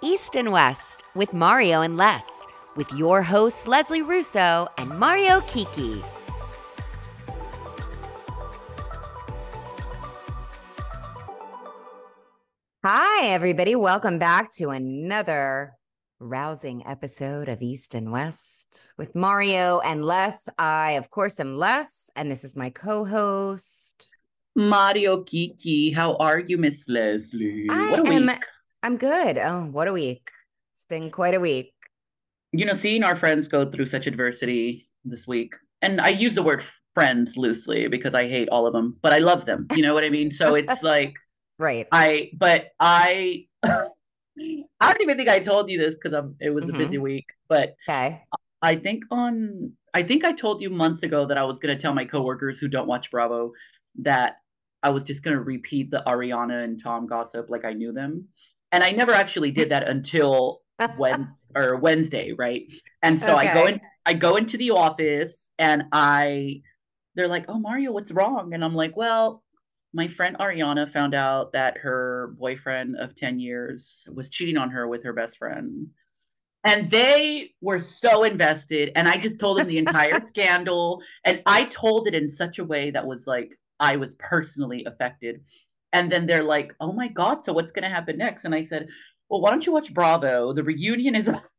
East and West with Mario and Les, with your hosts Leslie Russo and Mario Kiki. Hi, everybody. Welcome back to another rousing episode of East and West with Mario and Les. I, of course, am Les, and this is my co host. Mario Kiki, how are you, Miss Leslie? I what a am, week. I'm good. Oh, what a week. It's been quite a week. You know, seeing our friends go through such adversity this week, and I use the word friends loosely because I hate all of them, but I love them. You know what I mean? So it's like, Right. I, but I, I don't even think I told you this because I'm. It was Mhm. a busy week, but Okay. I think on, I think I told you months ago that I was going to tell my coworkers who don't watch Bravo that I was just going to repeat the Ariana and Tom gossip like I knew them, and I never actually did that until Wednesday or Wednesday, right? And so I go in, I go into the office, and I, they're like, "Oh, Mario, what's wrong?" And I'm like, "Well." My friend Ariana found out that her boyfriend of 10 years was cheating on her with her best friend. And they were so invested. And I just told them the entire scandal. And I told it in such a way that was like, I was personally affected. And then they're like, oh my God, so what's going to happen next? And I said, well, why don't you watch Bravo? The reunion is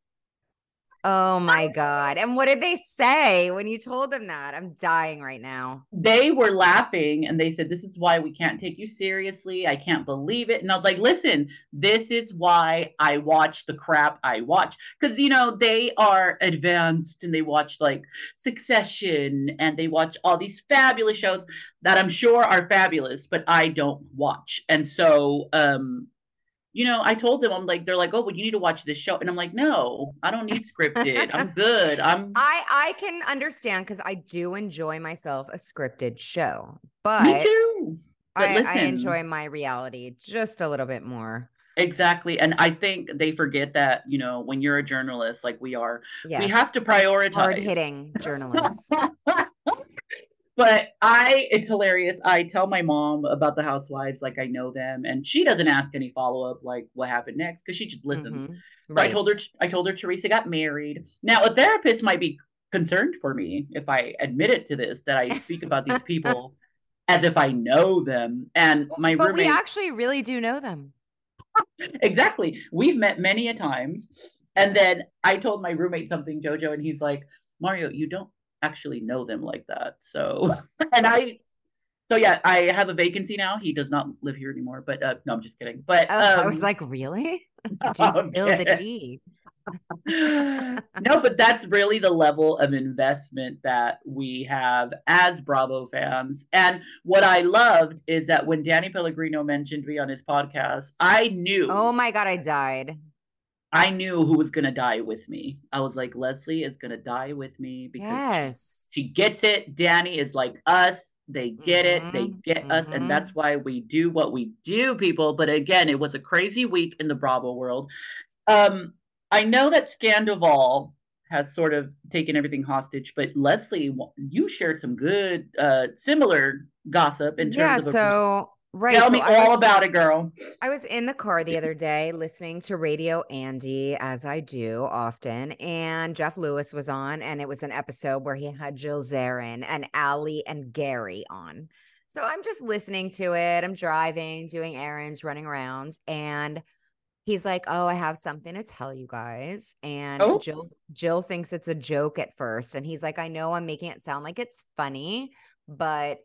Oh my God. And what did they say when you told them that? I'm dying right now. they were laughing and they said, This is why we can't take you seriously. I can't believe it. And I was like, Listen, this is why I watch the crap I watch. Because, you know, they are advanced and they watch like Succession and they watch all these fabulous shows that I'm sure are fabulous, but I don't watch. And so, um, you know, I told them, I'm like, they're like, oh, well, you need to watch this show. And I'm like, no, I don't need scripted. I'm good. I'm I I can understand because I do enjoy myself a scripted show, but me too. But I, I enjoy my reality just a little bit more. Exactly. And I think they forget that, you know, when you're a journalist like we are, Yes. we have to prioritize. hard hitting journalists. but I, it's hilarious. I tell my mom about the housewives like I know them, and she doesn't ask any follow up like what happened next because she just listens. Mhm. So I told her, I told her Teresa got married. Now a therapist might be concerned for me if I admit it to this that I speak about these people as if I know them. And my but roommate, we actually really do know them. exactly. We've met many a times. And then I told my roommate something, Jojo, and he's like, Mario, you don't actually know them like that. So, and I, so yeah, I have a vacancy now. He does not live here anymore, but uh, no, I'm just kidding. But Oh, I um, was like, really? Do you spill the tea? no, but that's really the level of investment that we have as Bravo fans. And what I loved is that when Danny Pellegrino mentioned me on his podcast, I knew. Oh my god, I died. I knew who was gonna die with me. I was like, Leslie is gonna die with me because she- Yes. she, gets it. Danny is like us. They get it. They Mhm, get us, mhm. and that's why we do what we do, people. But again, it was a crazy week in the Bravo world. Um, I know that Scandoval has sort of taken everything hostage, but Leslie, you shared some good, uh, similar gossip in terms Yeah, of. a- so right. Tell so me all was- about it, girl. I was in the car the other day listening to Radio Andy, as I do often, and Jeff Lewis was on, and it was an episode where he had Jill Zarin and Allie and Gary on. So I'm just listening to it. I'm driving, doing errands, running around, and he's like, "Oh, I have something to tell you guys." And Oh. Jill Jill thinks it's a joke at first, and he's like, "I know I'm making it sound like it's funny, but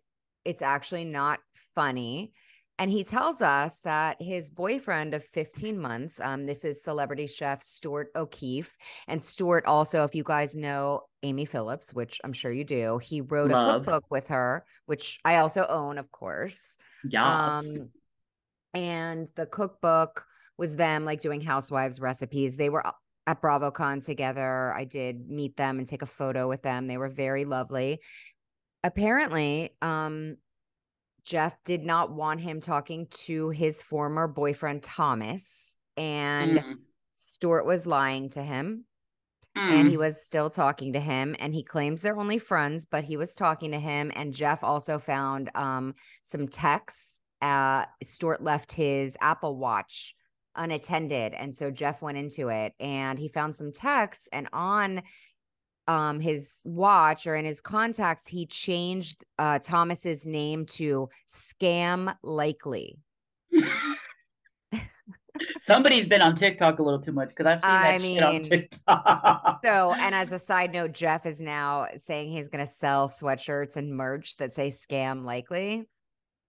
it's actually not funny." And he tells us that his boyfriend of 15 months, um, this is celebrity chef Stuart O'Keeffe. And Stuart also, if you guys know Amy Phillips, which I'm sure you do, he wrote Love. a cookbook with her, which I also own, of course. Yes. Um, and the cookbook was them like doing housewives recipes. They were at BravoCon together. I did meet them and take a photo with them. They were very lovely. Apparently, um, Jeff did not want him talking to his former boyfriend Thomas, and Mm, Stuart was lying to him. and mm. he was still talking to him and he claims they're only friends but he was talking to him and jeff also found um some texts uh stuart left his apple watch unattended. And so Jeff went into it and he found some texts and on um his watch or in his contacts he changed uh Thomas's name to scam likely. Somebody's been on TikTok a little too much because I've seen that I shit on mean, TikTok. So, and as a side note, Jeff is now saying he's going to sell sweatshirts and merch that say scam likely.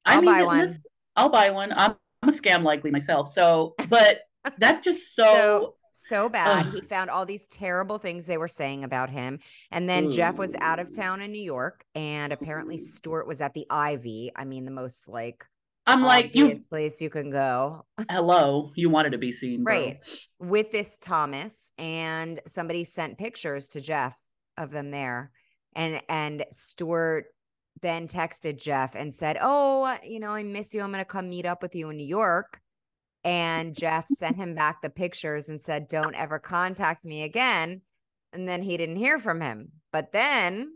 I I'll mean, buy one. listen, I'll buy one. I'm, I'm a scam likely myself. So, but that's just so. So, so bad. He found all these terrible things they were saying about him. And then Jeff was out of town in New York, and apparently Stuart was at the Ivy. I mean, the most like I'm like, you, place you can go. hello, you wanted to be seen, bro. Right. With this Thomas, and somebody sent pictures to Jeff of them there. And and Stuart then texted Jeff and said, Oh, you know, I miss you. I'm gonna come meet up with you in New York. And Jeff sent him back the pictures and said, Don't ever contact me again. And then he didn't hear from him. But then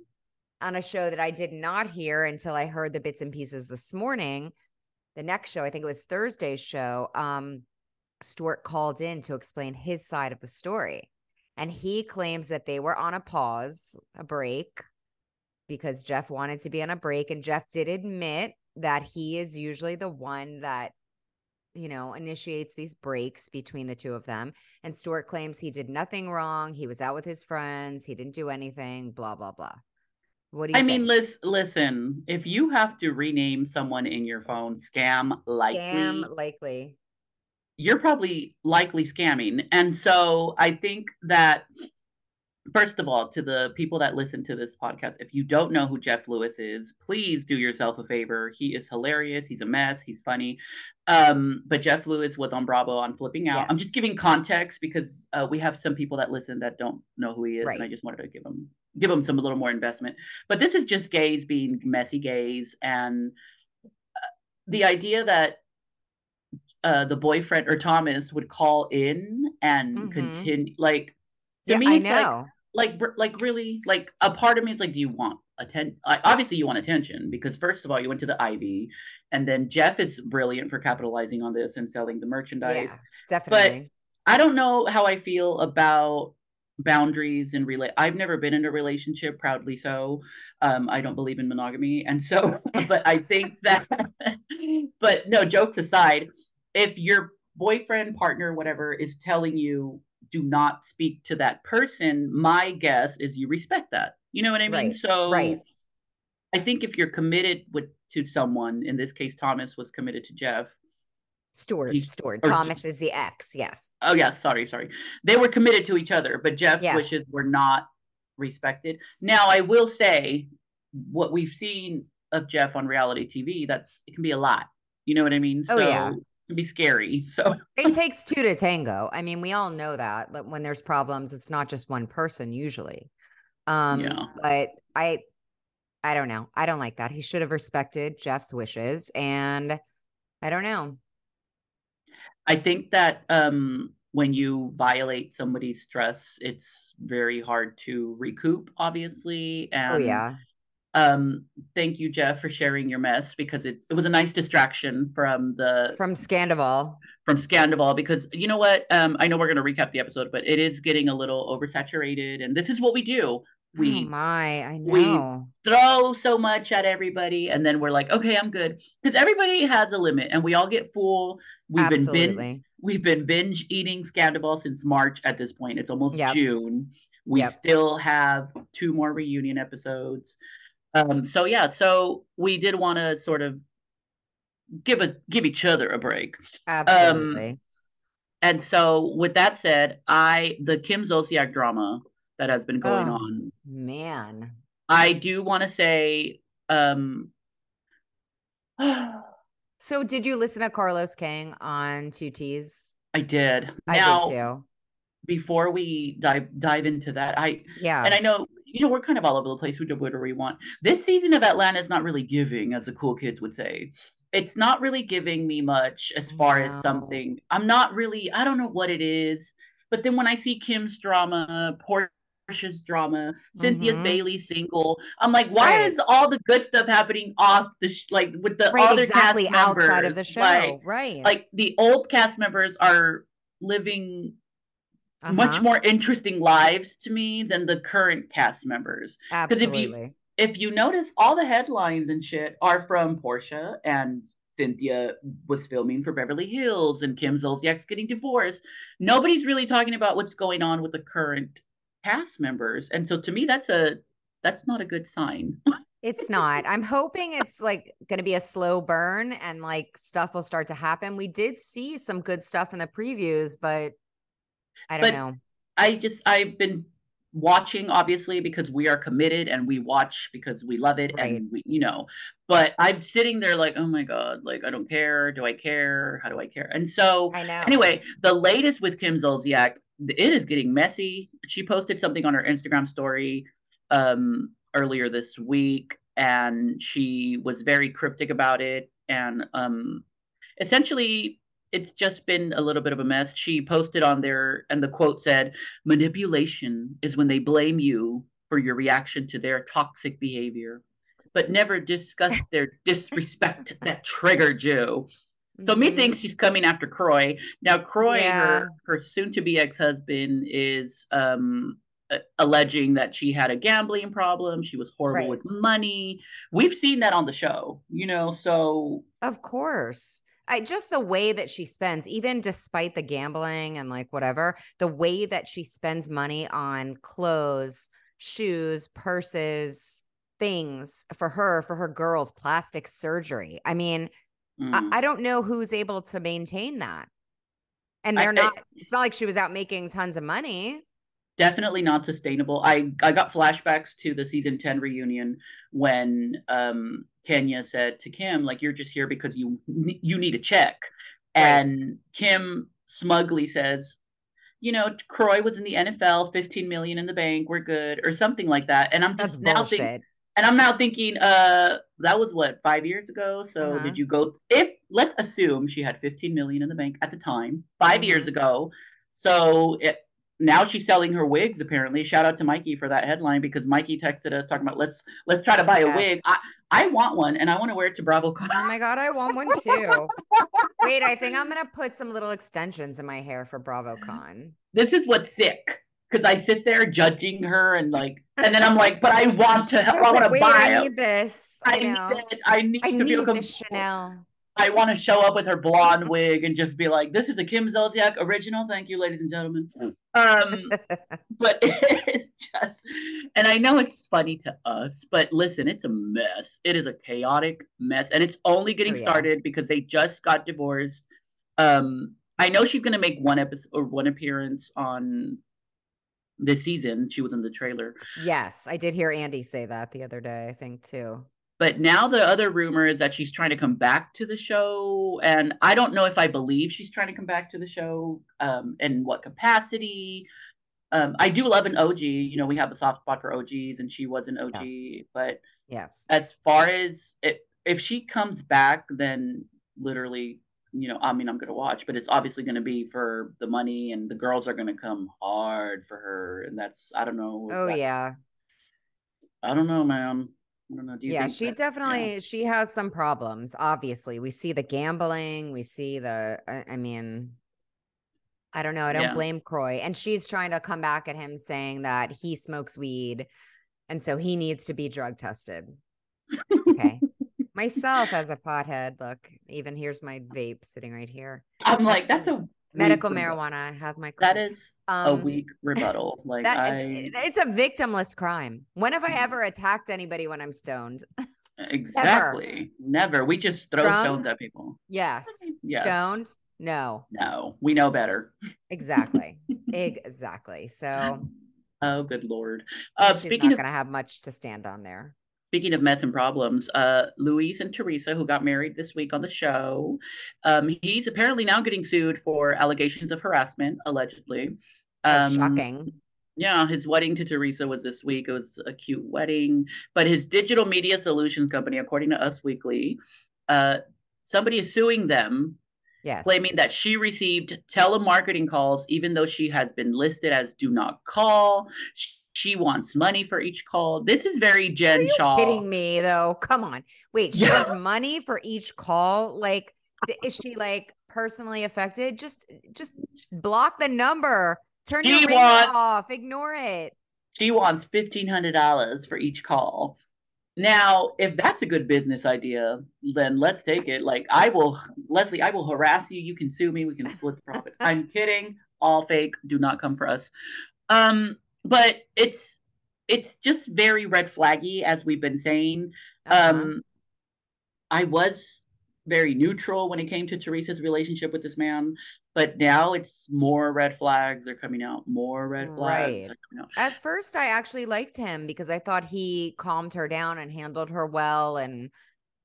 on a show that I did not hear until I heard the bits and pieces this morning, the next show, I think it was Thursday's show, um, Stuart called in to explain his side of the story. And he claims that they were on a pause, a break, because Jeff wanted to be on a break. And Jeff did admit that he is usually the one that, you know, initiates these breaks between the two of them. And Stuart claims he did nothing wrong. He was out with his friends. He didn't do anything, blah, blah, blah. What do you I mean, think? listen, listen, if you have to rename someone in your phone scam likely, Scam likely. you're probably likely scamming. And so I think that first of all, to the people that listen to this podcast, if you don't know who Jeff Lewis is, please do yourself a favor. He is hilarious. He's a mess. He's funny. Um, but Jeff Lewis was on Bravo on Flipping Out. I'm just giving context because uh, we have some people that listen that don't know who he is, Right. and I just wanted to give him give him some a little more investment. But this is just gays being messy gays, and uh, the idea that uh, the boyfriend or Thomas would call in and Mhm. continue like to Yeah, me I it's like know. Like like really like a part of me is like do you want attention obviously you want attention because first of all you went to the ivy and then jeff is brilliant for capitalizing on this and selling the merchandise. Yeah, definitely. i don't know how i feel about boundaries and relate i've never been in a relationship proudly so. Um i don't believe in monogamy. And so but i think that but no jokes aside if your boyfriend partner whatever is telling you do not speak to that person my guess is you respect that you know what i mean Right, so right. i think if you're committed with to someone in this case thomas was committed to jeff Stuart. or- Thomas is the ex. Yes. oh yeah sorry sorry they were committed to each other but jeff's Yes. wishes were not respected now i will say what we've seen of jeff on reality tv that's it can be a lot you know what i mean Oh, yeah. Can be scary so It takes two to tango. I mean, we all know that. That when there's problems, it's not just one person usually. Um, Yeah. but I I don't know. I don't like that. He should have respected Jeff's wishes. And I don't know. I think that um, when you violate somebody's trust, it's very hard to recoup, obviously. And oh yeah. Um, thank you, Jeff, for sharing your mess because it, it was a nice distraction from the From Scandoval. from Scandoval. Because you know what? Um, I know we're going to recap the episode, but it is getting a little oversaturated, and this is what we do. We oh my, I know we- throw so much at everybody, and then we're like, okay, I'm good, because everybody has a limit, and we all get full. We've been binge, We've been binge eating Scandal since March at this point. It's almost Yep. June. We Yep. still have two more reunion episodes. Um, so yeah, so we did want to sort of give a give each other a break. Absolutely. And so with that said, I the Kim Zolciak drama that has been going Oh. on, Man. I do want to say um So did you listen to Carlos King on Two T's? I did. I now, did too. before we dive dive into that, I Yeah. and I know you know we're kind of all over the place. We do whatever we want. This season of Atlanta is not really giving, as the cool kids would say. It's not really giving me much as far as something. I'm not really. I don't know what it is. But then when I see Kim's drama, Porsha's drama, Cynthia's Mhm. Bailey single. I'm like, why Right. is all the good stuff happening off the sh- like with the right other exactly cast outside of the show Like, right like the old cast members are living much Uh-huh. more interesting lives to me than the current cast members. Because if you- If you notice, all the headlines and shit are from Porsha and Cynthia was filming for Beverly Hills and Kim Zolciak's getting divorced. Nobody's really talking about what's going on with the current cast members, and so to me, that's a that's not a good sign. It's not. I'm hoping it's like going to be a slow burn and like stuff will start to happen. We did see some good stuff in the previews, but I don't But- know. I just I've been watching obviously because we are committed and we watch because we love it Right. and we you know but i'm sitting there like oh my god like i don't care do i care how do i care and so I know. anyway the latest with kim zolciak it is getting messy she posted something on her instagram story um earlier this week and she was very cryptic about it and um essentially it's just been a little bit of a mess she posted on there and the quote said manipulation is when they blame you for your reaction to their toxic behavior but never discuss their disrespect that triggered you so me Mhm. thinks she's coming after Kroy. Now Kroy, Yeah. her her soon to be ex husband, is um alleging that she had a gambling problem. She was horrible Right. with money. We've seen that on the show, you know. So Of course. I just the way that she spends, even despite the gambling and like whatever, the way that she spends money on clothes, shoes, purses, things for her, for her girls, plastic surgery. I mean, mm, I, I don't know who's able to maintain that. And they're I- not, it's not like she was out making tons of money. definitely not sustainable. I I got flashbacks to the season ten reunion when um Tanya said to Kim, like, "You're just here because you you need a check," Right. and Kim smugly says. You know, Kroy was in the NFL, 15 million in the bank, we're good, or something like that. And I'm That's just now thinking, and I'm now thinking, uh, that was what five years ago. So Uh-huh. did you go? If let's assume she had 15 million in the bank at the time, 5 years Mhm. ago. So it, now she's selling her wigs. Apparently, shout out to Mikey for that headline because Mikey texted us talking about let's let's try to buy a wig. I I want one and I want to wear it to Bravo. Con. Oh my God, I want one too. Wait, I think I'm to put some little extensions in my hair for BravoCon. This is what's sick because I sit there judging her and like, and then I'm like, but I want to. I want to buy. I need this. I, I know. need it. I need I to need feel com- Chanel. I want to show up with her blonde wig and just be like, "This is a Kim Zolciak original." Thank you, ladies and gentlemen. Um, but it's just, and I know it's funny to us, but listen, it's a mess. It is a chaotic mess, and it's only getting Oh, yeah. started because they just got divorced. Um, I know she's going to make one episode or one appearance on this season. She was in the trailer. yes, I did hear Andy say that the other day, I think too. But now the other rumor is that she's trying to come back to the show, and I don't know if I believe she's trying to come back to the show. Um, in what capacity? Um, I do love an OG. You know, we have a soft spot for OGs, and she was an OG. Yes. But Yes. as far as it, if she comes back, then literally, you know, I mean, I'm gonna watch, but it's obviously gonna be for the money, and the girls are gonna come hard for her, and that's I don't know. Oh yeah. I don't know, man. I don't know. Do you Yeah, think she definitely she has some problems. Obviously, we see the gambling, we see the I, I mean I don't know, I don't Yeah. blame Kroy. And she's trying to come back at him saying that he smokes weed and so he needs to be drug tested. Okay. Myself as a pothead, look, even here's my vape sitting right here. I'm like, that's a Medical marijuana. I have my That card. is a Um, weak rebuttal. Like that I it's a victimless crime. When have I ever attacked anybody when I'm stoned? exactly never. We just throw Drunk? stones at people. Yes. Yes. Stoned? No. No, we know better. Exactly. exactly. So Oh, good lord. Uh, she's speaking not of going to have much to stand on there. Speaking of mess and problems, uh, Luis and Teresa, who got married this week on the show, um, he's apparently now getting sued for allegations of harassment, allegedly. Um, shocking. Yeah, his wedding to Teresa was this week. It was a cute wedding. But his digital media solutions company, according to Us Weekly, uh, somebody is suing them, Yes. claiming that she received telemarketing calls, even though she has been listed as do not call. Sh- She wants money for each call. This is very Jen Are you Shah. kidding me though? Come on. Wait, she wants money for each call? Like is she like personally affected? Just just block the number. Turn She your wants- off. Ignore it. She wants fifteen hundred dollars for each call. Now, if that's a good business idea, then let's take it. Like I will, Leslie, I will harass you. You can sue me. We can split the profits. I'm kidding. All fake. Do not come for us. Um, but it's it's just very red flaggy, as we've been saying. Uh-huh. Um, I was very neutral when it came to Teresa's relationship with this man, but now it's more red flags are coming out. More red flags Right. are coming out. At first, I actually liked him because I thought he calmed her down and handled her well. And,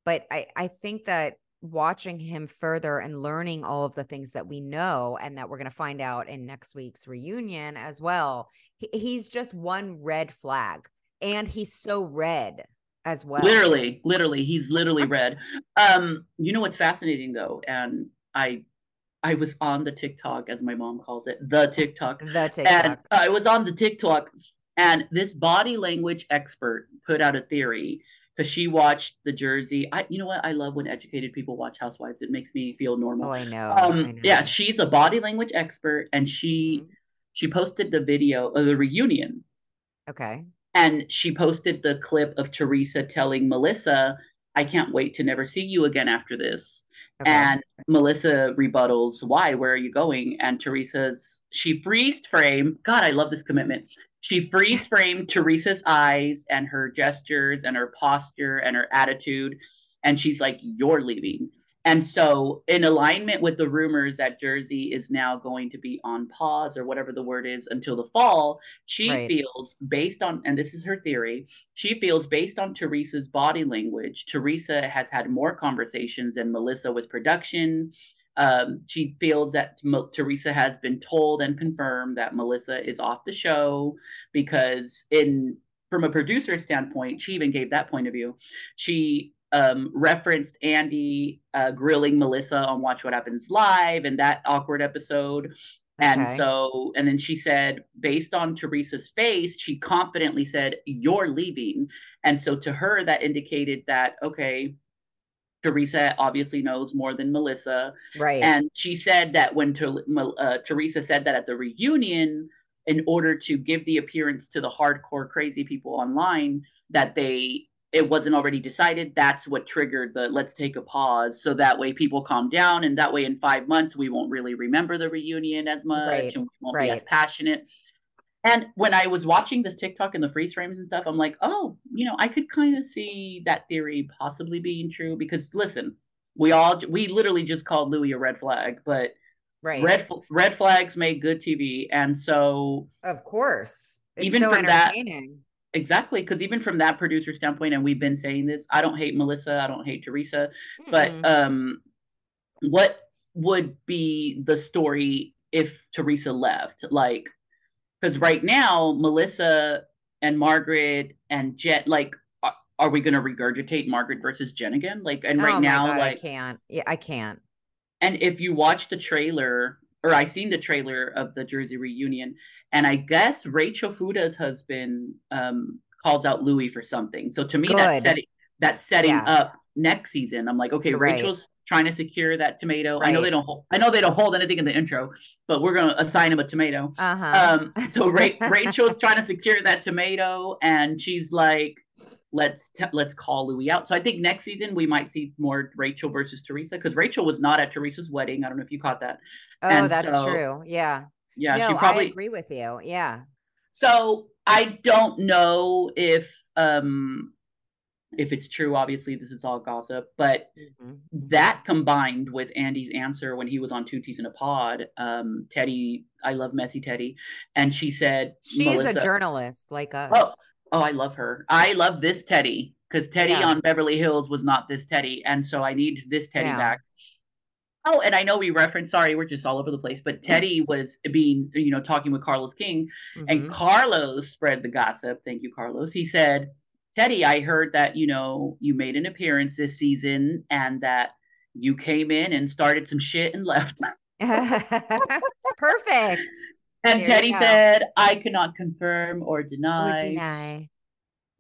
but I, I think that watching him further and learning all of the things that we know and that we're going to find out in next week's reunion as well, he, he's just one red flag. And he's so red as well. Literally, literally, he's literally red. Um, you know what's fascinating though, and I, I was on the TikTok, as my mom calls it, the TikTok, The and TikTok. I was on the TikTok, and this body language expert put out a theory because she watched the Jersey. I, you know what? I love when educated people watch Housewives. It makes me feel normal. Oh, I know. um, I know. yeah, she's a body language expert, and she Mhm. she posted the video of the reunion, Okay. and she posted the clip of Teresa telling Melissa, "I can't wait to never see you again after this." Okay. And Melissa rebuttals, "Why? Where are you going?" And Teresa's she freeze frame. God, I love this commitment. She freeze framed Teresa's eyes and her gestures and her posture and her attitude, and she's like, "You're leaving." And so, in alignment with the rumors that Jersey is now going to be on pause or whatever the word is until the fall, she Right. feels, based on, and this is her theory, she feels based on Teresa's body language, Teresa has had more conversations than Melissa with production. Um, she feels that Mo- Teresa has been told and confirmed that Melissa is off the show because, in from a producer standpoint, she even gave that point of view. She um, referenced Andy uh, grilling Melissa on Watch What Happens Live and that awkward episode. And Okay. so, and then she said, based on Teresa's face, she confidently said, You're leaving. And so to her, that indicated that, okay, Teresa obviously knows more than Melissa. right. And she said that when Ter- uh, Teresa said that at the reunion, in order to give the appearance to the hardcore crazy people online, that they it wasn't already decided. That's what triggered the let's take a pause, so that way people calm down, and that way in five months we won't really remember the reunion as much, Right, and we won't be as passionate. And when I was watching this TikTok and the freeze frames and stuff, I'm like, oh, you know, I could kind of see that theory possibly being true because listen, we all we literally just called Louis a red flag, but right. red red flags make good TV, and so Of course. It's Even so from that- exactly because even from that producer standpoint, and we've been saying this, I don't hate Melissa, I don't hate Teresa, but Mm-mm. um, what would be the story if Teresa left? Like, because right now Melissa and Margaret and jet like, are, are we going to regurgitate Margaret versus Jen again? Like, and right oh now, God, like, I can't. Yeah, I can't. And if you watch the trailer, or I seen the trailer of the Jersey reunion, and I guess Rachel Fuda's husband um, calls out Louis for something. So to me, that's setting that's setting Yeah. up next season. I'm like, okay, right. Rachel's trying to secure that tomato. I know they don't hold. I know they don't hold anything in the intro, but we're gonna assign him a tomato. Uh huh. Um, so Ra- Rachel's trying to secure that tomato, and she's like, "Let's t- let's call Louis out." So I think next season we might see more Rachel versus Teresa because Rachel was not at Teresa's wedding. I don't know if you caught that. oh, and that's so- true. Yeah. Yeah, no, she probably. I agree with you. Yeah. So I don't know if um if it's true. Obviously, this is all gossip, but Mhm. that combined with Andy's answer when he was on Two T's in a Pod, um, Teddi, I love messy Teddi, and she said She's Melissa, a journalist like us. Oh, oh, I love her. I love this Teddi because Teddi Yeah. on Beverly Hills was not this Teddi, and so I need this Teddi Yeah. back. Oh, and I know we referenced. Sorry, we're just all over the place. But Teddi was being, you know, talking with Carlos King, and Mhm. Carlos spread the gossip. Thank you, Carlos. He said, "Teddi, I heard that you know you made an appearance this season, and that you came in and started some shit and left." Perfect. And There Teddi said, I cannot confirm or Or deny. deny.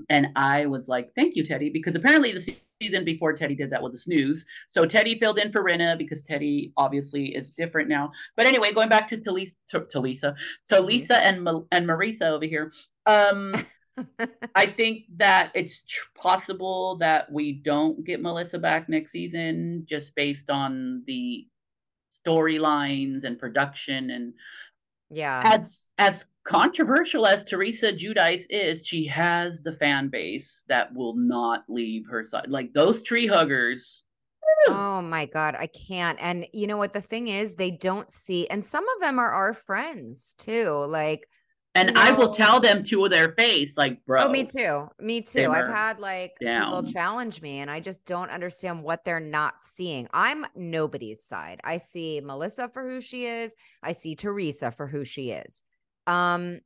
And I was like, thank you, Teddi, because apparently the season before Teddi did that was a snooze. So Teddi filled in for Rinna because Teddi obviously is different now. But anyway, going back to Talisa, to, Talisa, Talisa and and Marisa over here. Um, I think that it's tr- possible that we don't get Melissa back next season just based on the storylines and production and yeah. as as controversial as Teresa Giudice is, she has the fan base that will not leave her side. Like those tree huggers. Oh my God, I can't. And you know what? The thing is, they don't see, and some of them are our friends too. Like, And You I will tell them to their face, like, bro. oh, me too. Me too. I've had like people challenge me, and I just don't understand what they're not seeing. I'm nobody's side. I see Melissa for who she is, I see Teresa for who she is. Um,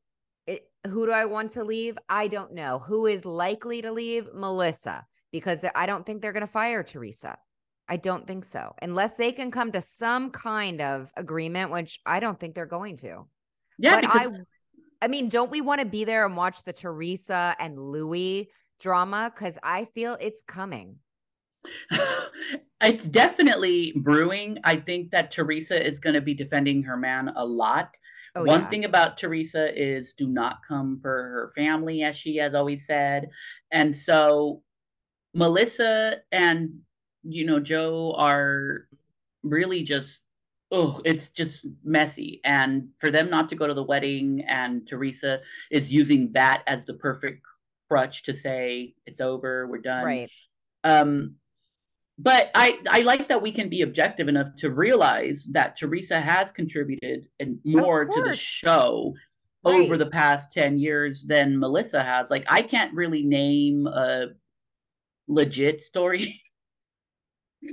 it, who do I want to leave? I don't know. Who is likely to leave? Melissa, because I don't think they're going to fire Teresa. I don't think so. Unless they can come to some kind of agreement, which I don't think they're going to. Yeah, but because I I mean, don't we want to be there and watch the Teresa and Louis drama? Because I feel it's coming. it's definitely brewing. I think that Teresa is going to be defending her man a lot. Oh, One yeah. thing about Teresa is do not come for her family, as she has always said. And so Melissa and, you know, Joe are really just, oh, it's just messy. And for them not to go to the wedding and Teresa is using that as the perfect crutch to say, it's over, we're done. Right. Um, but I I like that we can be objective enough to realize that Teresa has contributed and more to the show over the past 10 years than Melissa has. Like I can't really name a legit story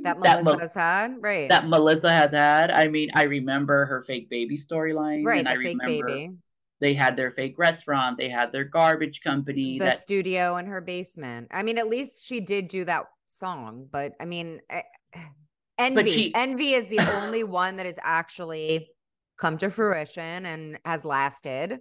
That Mel- Melissa has had. Right. that Melissa has had. I mean, I remember her fake baby storyline. right. and The I fake remember baby. they had their fake restaurant, they had their garbage company The that studio in her basement. I mean, at least she did do that song, but I mean, eh, Envy. she- Envy is the only one that has actually come to fruition and has lasted.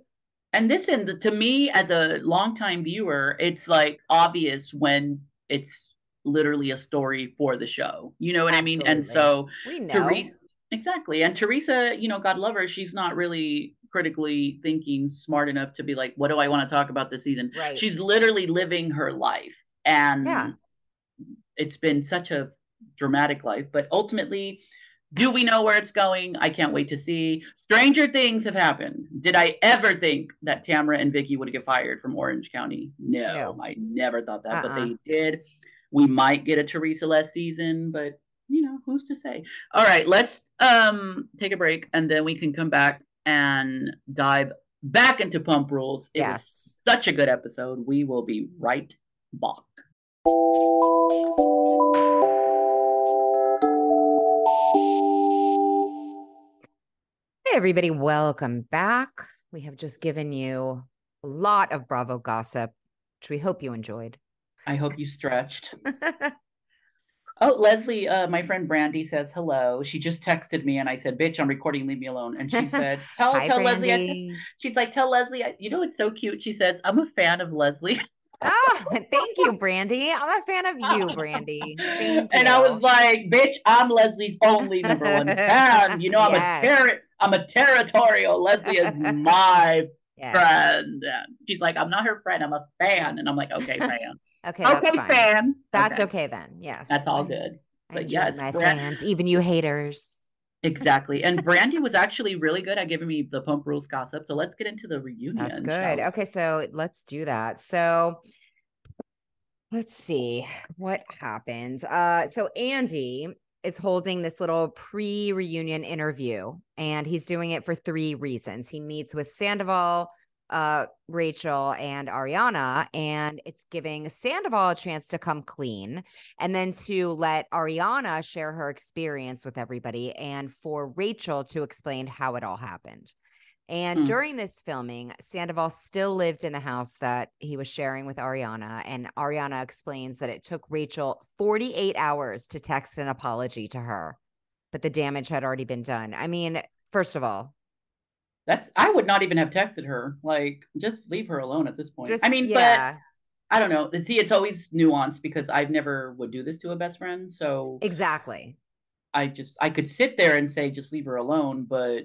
and listen the- to me as a longtime viewer it's like obvious when it's literally a story for the show you know what i mean and so We know. teresa exactly and teresa you know god love her she's not really critically thinking smart enough to be like what do i want to talk about this season Right. she's literally living her life and Yeah. it's been such a dramatic life but ultimately do we know where it's going i can't wait to see stranger things have happened did i ever think that tamara and vicky would get fired from orange county no, No. i never thought that but Uh-uh. they did we might get a teresa less season but you know who's to say all right let's um take a break and then we can come back and dive back into pump rules it was yes. such a good episode we will be right back Hey, everybody, welcome back. We have just given you a lot of Bravo gossip, which we hope you enjoyed. I hope you stretched Oh, Leslie, uh, my friend Brandy says hello. She just texted me and I said, bitch, I'm recording, leave me alone. And she said, tell, Hi, tell Leslie. I said, she's like, tell Leslie, I, you know, it's so cute. She says, I'm a fan of Leslie. Oh, thank you, Brandy. I'm a fan of you, Brandy. Thank and I was like, bitch, I'm Leslie's only number one fan. You know, I'm Yes. a ter- I'm a territorial. Leslie is my Yes. friend. And she's like, I'm not her friend, I'm a fan. And I'm like, okay, fan. Okay, that's okay, fine. fan. That's okay. then. Yes. That's all good. I But yes, my Bran- fans, even you haters. Exactly. And Brandy was actually really good at giving me the pump rules gossip. So let's get into the reunion. That's good. we? Okay, so let's do that. So let's see what happened. Uh so Andy is holding this little pre-reunion interview and he's doing it for three reasons. He meets with Sandoval, uh Rachel and Ariana and it's giving Sandoval a chance to come clean and then to let Ariana share her experience with everybody and for Rachel to explain how it all happened. And Mm. during this filming, Sandoval still lived in the house that he was sharing with Ariana. And Ariana explains that it took Rachel 48 hours to text an apology to her, but the damage had already been done. I mean, first of all, That's I would not even have texted her. Like, just leave her alone at this point. Just I mean, yeah, but I don't know. See, it's always nuanced because I've never would do this to a best friend. So exactly. I just I could sit there and say just leave her alone, but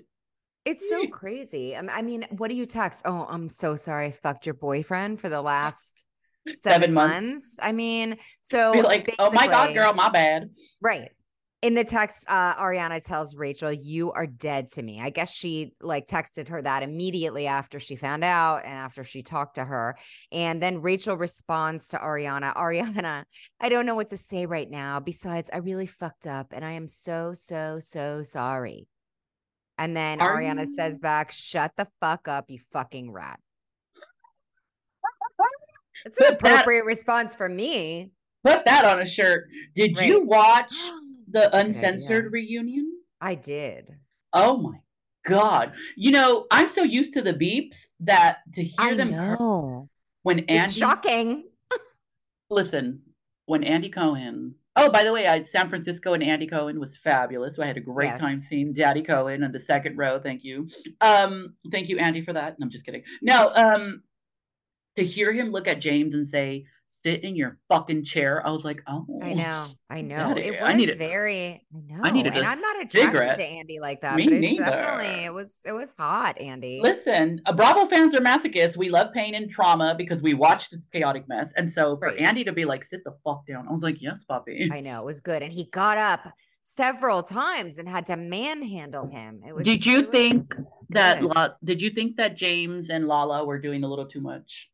It's so crazy. Um, I mean, what do you text? Oh, I'm so sorry. I fucked your boyfriend for the last seven, Seven months. months. I mean, so be like, oh my god, girl, my bad. Right. In the text, uh, Ariana tells Rachel, You are dead to me. I guess she like texted her that immediately after she found out and after she talked to her. And then Rachel responds to Ariana, Ariana, I don't know what to say right now. Besides, I really fucked up and I am so, so, so sorry. And then Are Ariana you- says back, Shut the fuck up, you fucking rat. It's an Put that- appropriate response for me. Put that on a shirt. Did Right. you watch the That's a good uncensored reunion? I did. Oh my god! You know, I'm so used to the beeps that to hear I them know. when Andy It's shocking. listen when Andy Cohen. Oh, by the way, I San Francisco and Andy Cohen was fabulous. I had a great time seeing Daddy Cohen in the second row. Thank you. Um, thank you, Andy, for that. No, I'm just kidding. No, um, to hear him look at James and say, "Sit in your fucking chair," I was like, "Oh, I know. I know. It I was needed- very I know. I needed and I'm not attracted cigarette. to Andy like that, Me but it neither. definitely it was it was hot, Andy. Listen, uh, Bravo fans are masochists. We love pain and trauma because we watched this chaotic mess. And so for Right. Andy to be like, sit the fuck down, I was like, yes, Poppy. I know, it was good. And he got up several times and had to manhandle him. It was Did you think that. La- did you think that James and Lala were doing a little too much?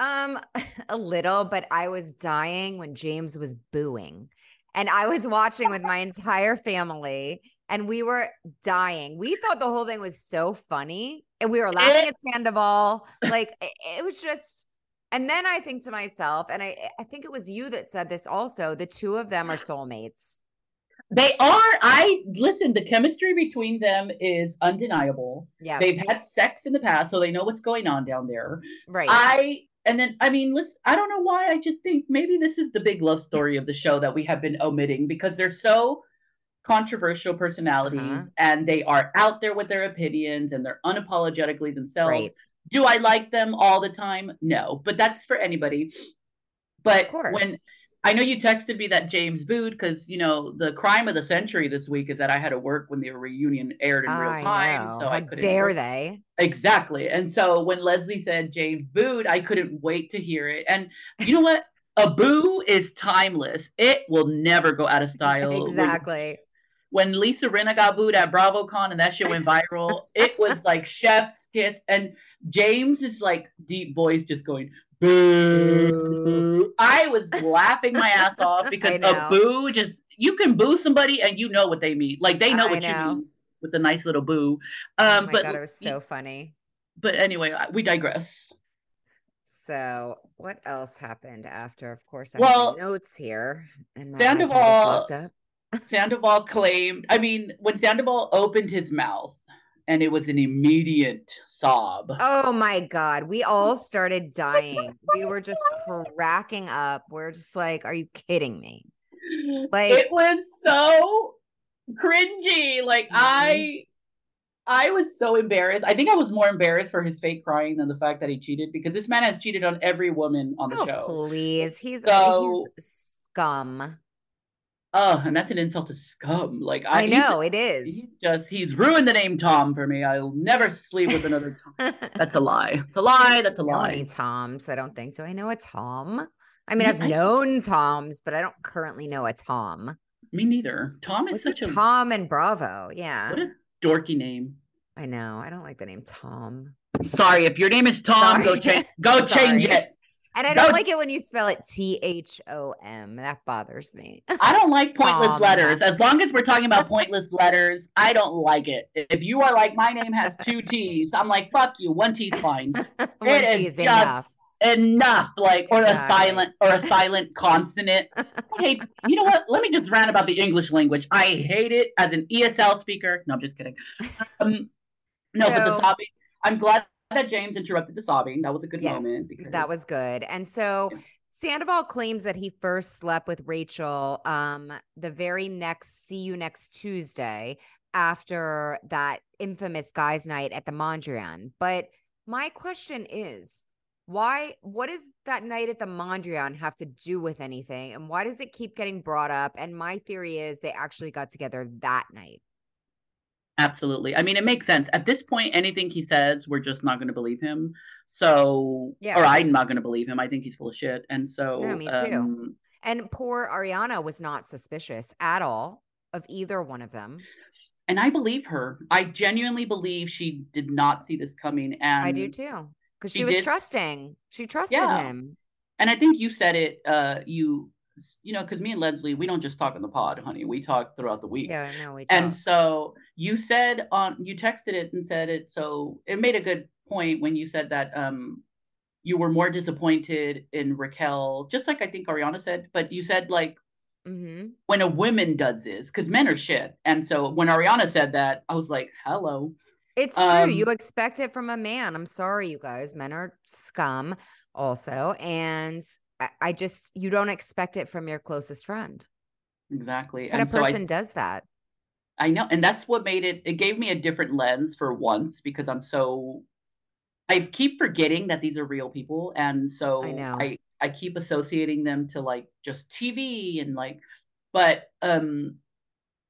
Um, a little, but I was dying when James was booing. And I was watching with my entire family, and we were dying. We thought the whole thing was so funny, and we were laughing at Sandoval. Like it, was just. And then I think to myself, and I I think it was you that said this also. The two of them are soulmates. They are. I listen, the chemistry between them is undeniable. Yeah, They've had sex in the past, so they know what's going on down there. right. I and then I mean, listen, I don't know why. I just think maybe this is the big love story of the show that we have been omitting because they're so controversial personalities Uh-huh. and they are out there with their opinions and they're unapologetically themselves. Right. Do I like them all the time? No, but that's for anybody. But Of course. when I know you texted me that James booed because you know the crime of the century this week is that I had to work when the reunion aired in real I time, know. so How I couldn't. dare work. they? Exactly. And so when Leslie said James booed, I couldn't wait to hear it. And you know what? A boo is timeless. It will never go out of style. When- Exactly. When, Lisa Rinna got booed at BravoCon and that shit went viral, it was like chef's kiss. And James is like deep voice just going, boo. I was laughing my ass off because a boo just, you can boo somebody and you know what they mean. Like they know I what know. you mean with a nice little boo. oh Um, my but god, it was so funny. but anyway, we digress. So what else happened after? Of course, I Well, have my notes here, and Sandoval- iPad is locked up. Sandoval claimed, I mean, when Sandoval opened his mouth and it was an immediate sob. Oh my god, we all started dying. We were just cracking up. We're just like, "Are you kidding me?" like- it was so cringy. Like Mhm. I I was so embarrassed. I think I was more embarrassed for his fake crying than the fact that he cheated because this man has cheated on every woman on the Oh show. please, he's So- he's scum. Oh, and that's an insult to scum. Like I, I know it He's just he's ruined the name Tom for me. I'll never sleep with another Tom. That's a lie. It's a lie. That's a lie. any Toms? I don't think. Do I know a Tom? I mean, Yeah, I've I- known Toms, but I don't currently know a Tom. Me neither. Tom is What's such a Tom and Bravo? Yeah, what a dorky name. I know. I don't like the name Tom. Sorry, if your name is Tom, go change. Go change it. And I don't like it when you spell it T H O M. That bothers me. I don't like pointless Tom. letters. As long as we're talking about pointless letters, I don't like it. If you are like, my name has two T's, I'm like, fuck you. One T's fine. One It T is is enough. Enough. Like, or a silent or a silent consonant. Hey. You know what? Let me just rant about the English language. I hate it as an ESL speaker. No, I'm just kidding. Um, no, but the So- sobbing. I'm glad that James interrupted the sobbing. That was a good yes, moment. because- that was good. And so Sandoval claims that he first slept with Rachel um the very next see you next Tuesday after that infamous guys' night at the Mondrian. But my question is, why what does that night at the Mondrian have to do with anything? And why does it keep getting brought up? And my theory is they actually got together that night. Absolutely. I mean, it makes sense. At this point, anything he says, we're just not going to believe him. So, Yeah. or I'm not going to believe him. I think he's full of shit. And so, No, me too. um, And poor Ariana was not suspicious at all of either one of them. and I believe her. I genuinely believe she did not see this coming. And I do too. Because she, she was did- trusting. She trusted Yeah. him. And I think you said it. Uh, you, you know, because me and Leslie, we don't just talk in the pod, honey. We talk throughout the week. Yeah, no, we And so you said on you texted it and said it. So it made a good point when you said that um you were more disappointed in Raquel, just like I think Ariana said, but you said like mm-hmm. when a woman does this, because men are shit. And so when Ariana said that, I was like, hello. It's true. You Um, expect it from a man. I'm sorry, you guys. Men are scum also. And I, just, you don't expect it from your closest friend. Exactly. But a And so person I, does that. I know, and that's what made it it gave me a different lens for once because I'm so I keep forgetting that these are real people. And so I know. I, I keep associating them to like just TV and like but um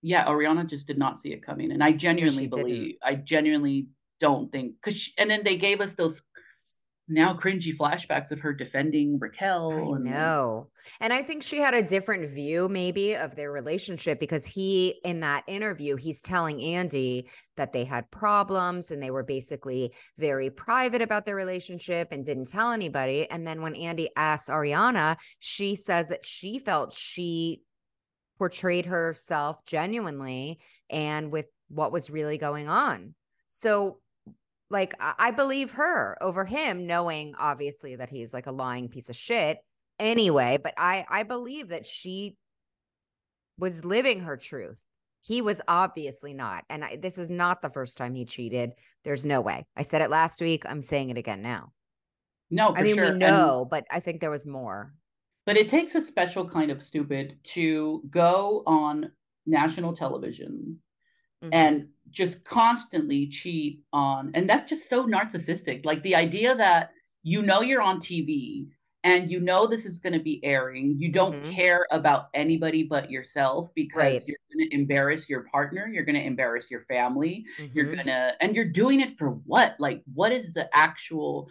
yeah, Ariana just did not see it coming. And I genuinely didn't. believe I genuinely don't think because and then they gave us those now cringy flashbacks of her defending Raquel. I and know. And I think she had a different view, maybe, of their relationship because he, in that interview, he's telling Andy that they had problems and they were basically very private about their relationship and didn't tell anybody. And then when Andy asks Ariana, she says that she felt she portrayed herself genuinely and with what was really going on. So, like, I believe her over him, knowing obviously that he's like a lying piece of shit anyway. But I, I believe that she was living her truth. He was obviously not. And I, this is not the first time he cheated. There's no way. I said it last week. I'm saying it again now. no, for I mean, sure. we And- know, but I think there was more. But it takes a special kind of stupid to go on national television Mhm. and just constantly cheat on and that's just so narcissistic like the idea that you know you're on tv and you know this is going to be airing you don't Mhm. care about anybody but yourself because Right. you're going to embarrass your partner you're going to embarrass your family you're Mhm. gonna and you're doing it for what like what is the actual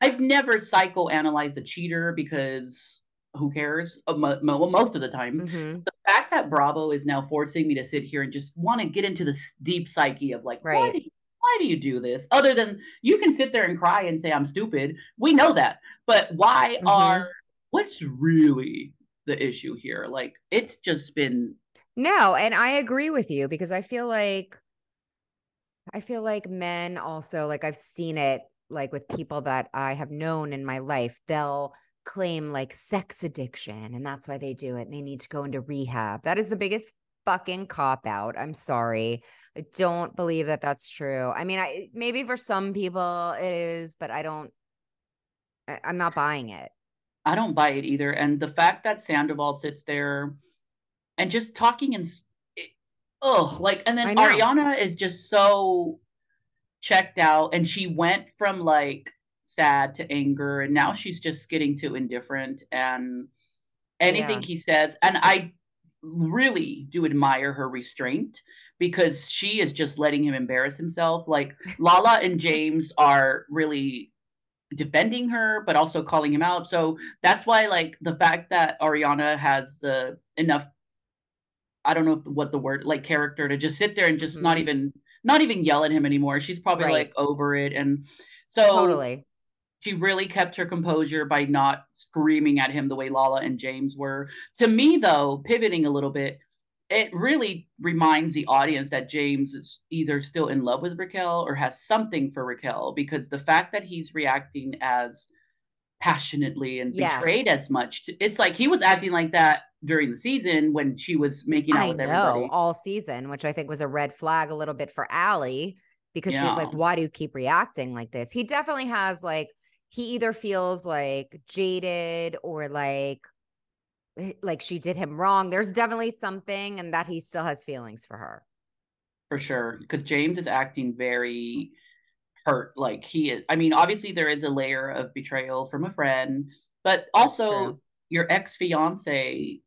i've never psychoanalyzed a cheater because who cares Uh, mo- mo- most of the time Mhm. the fact that Bravo is now forcing me to sit here and just want to get into the s- deep psyche of like, why do you, why do you do this? Other than you can sit there and cry and say I'm stupid, we know that, but why Mhm. are what's really the issue here? Like, it's just been No, and I agree with you because I feel like I feel like men also like I've seen it like with people that I have known in my life, they'll claim like sex addiction and that's why they do it and they need to go into rehab. That is the biggest fucking cop out. I'm sorry. I don't believe that that's true. I mean, I maybe for some people it is, but I don't I, I'm not buying it. I don't buy it either. And the fact that Sandoval sits there and just talking and oh, like, and then. Ariana is just so checked out, and she went from like sad to anger, and now she's just getting to indifferent. And anything Yeah. he says, and I really do admire her restraint because she is just letting him embarrass himself. Like Lala and James are really defending her but also calling him out so that's why like the fact that ariana has uh, enough i don't know if, what the word like character to just sit there and just not Mhm. even not even yell at him anymore she's probably Right. like over it and so Totally. She really kept her composure by not screaming at him the way lala and james were to me though pivoting a little bit it really reminds the audience that James is either still in love with Raquel or has something for Raquel because the fact that he's reacting as passionately and betrayed Yes. as much, it's like he was acting like that during the season when she was making out I with know everybody. all season, which I think was a red flag a little bit for Ally because she's like, why do you keep reacting like this? He definitely has like, he either feels like jaded or like, eh, like she did him wrong. There's definitely something, and that he still has feelings for her. for sure. Because James is acting very hurt. Like he is. I mean, obviously there is a layer of betrayal from a friend, but also your ex fiance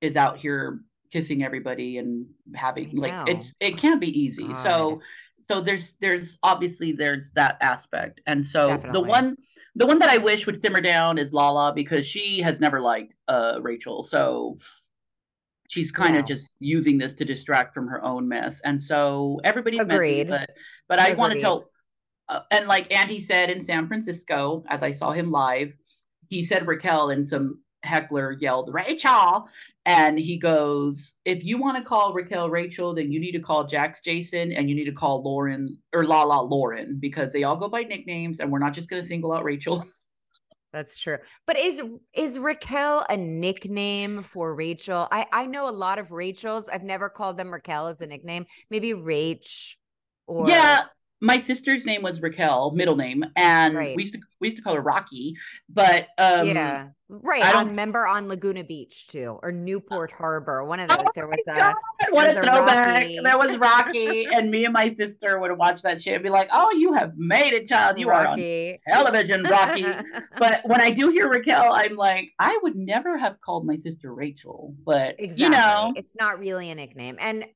is out here kissing everybody and having like it's it can't be easy. God. So so there's there's obviously there's that aspect. And so Definitely. the one the one that i wish would simmer down is lala because she has never liked uh rachel. So she's kind of just using this to distract from her own mess. And so everybody's Agreed. messy but but i want to tell uh, and like andy said in san francisco as i saw him live he said raquel in some heckler yelled Rachel, and he goes, "If you want to call Raquel Rachel, then you need to call Jax Jason, and you need to call Lauren or la la Lauren because they all go by nicknames, and we're not just going to single out Rachel." That's true. But is is Raquel a nickname for Rachel? I I know a lot of Rachels. I've never called them Raquel as a nickname. Maybe Rach or Yeah, my sister's name was Raquel, middle name, and right. we used to we used to call her Rocky. But um, yeah, right. I on member on Laguna Beach too, or Newport Harbor. One of those. Oh there was a God, what a throwback. Rocky. There was Rocky, and me and my sister would watch that shit and be like, "Oh, you have made it, child. You Rocky. are on television, Rocky." but when I do hear Raquel, I'm like, I would never have called my sister Rachel, but exactly. you know, it's not really a nickname. And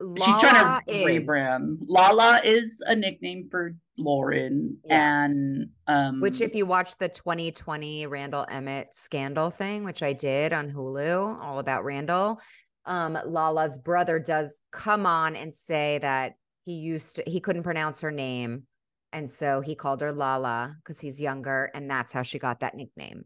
Lala She's trying to is, rebrand. Lala is a nickname for Lauren, yes. and um, which, if you watch the 2020 Randall Emmett scandal thing, which I did on Hulu, all about Randall, um, Lala's brother does come on and say that he used to, he couldn't pronounce her name, and so he called her Lala because he's younger, and that's how she got that nickname.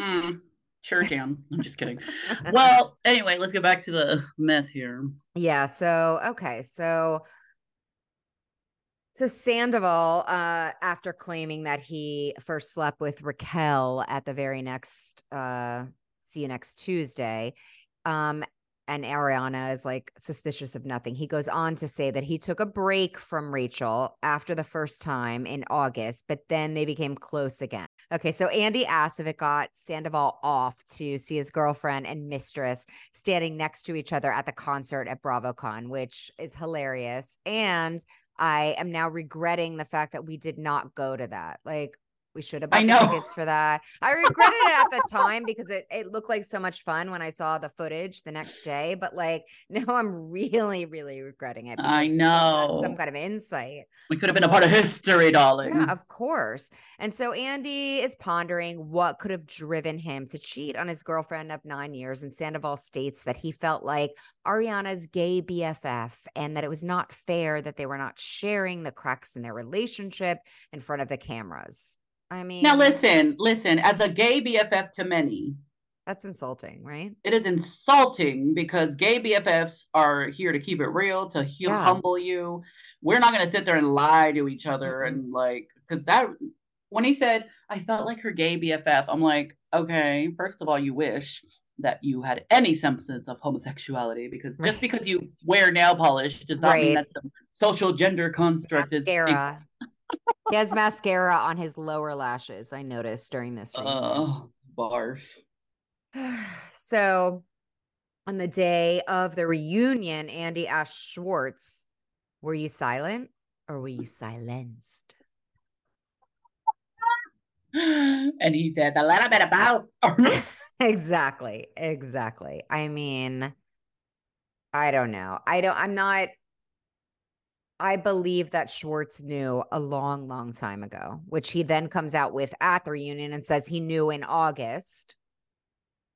Mm. Sure can. I'm just kidding. Well, anyway, let's get back to the mess here. Yeah. So, okay. So, so Sandoval, uh, after claiming that he first slept with Raquel at the very next uh, see you next Tuesday, um, and Ariana is like suspicious of nothing. He goes on to say that he took a break from Rachel after the first time in August, but then they became close again. Okay, so Andy asked if it got Sandoval off to see his girlfriend and mistress standing next to each other at the concert at BravoCon, which is hilarious. And I am now regretting the fact that we did not go to that. Like, we should have bought I know. tickets for that. I regretted it at the time because it, it looked like so much fun when I saw the footage the next day. But like now I'm really, really regretting it. I know. Some kind of insight. We could have been a part of history, darling. Yeah, of course. And so Andy is pondering what could have driven him to cheat on his girlfriend of nine years. And Sandoval states that he felt like Ariana's gay BFF and that it was not fair that they were not sharing the cracks in their relationship in front of the cameras. I mean, now listen, listen, as a gay BFF to many, that's insulting, right? It is insulting because gay BFFs are here to keep it real, to yeah. humble you. We're not going to sit there and lie to each other mm-hmm. and like, because that, when he said, I felt like her gay BFF, I'm like, okay, first of all, you wish that you had any semblance of homosexuality because just because you wear nail polish does not right. mean that some social gender construct Mascara. is he has mascara on his lower lashes. I noticed during this. Uh, barf. so, on the day of the reunion, Andy asked Schwartz, "Were you silent or were you silenced?" and he said, "A little bit about." exactly. Exactly. I mean, I don't know. I don't. I'm not I believe that Schwartz knew a long, long time ago, which he then comes out with at the reunion and says he knew in August.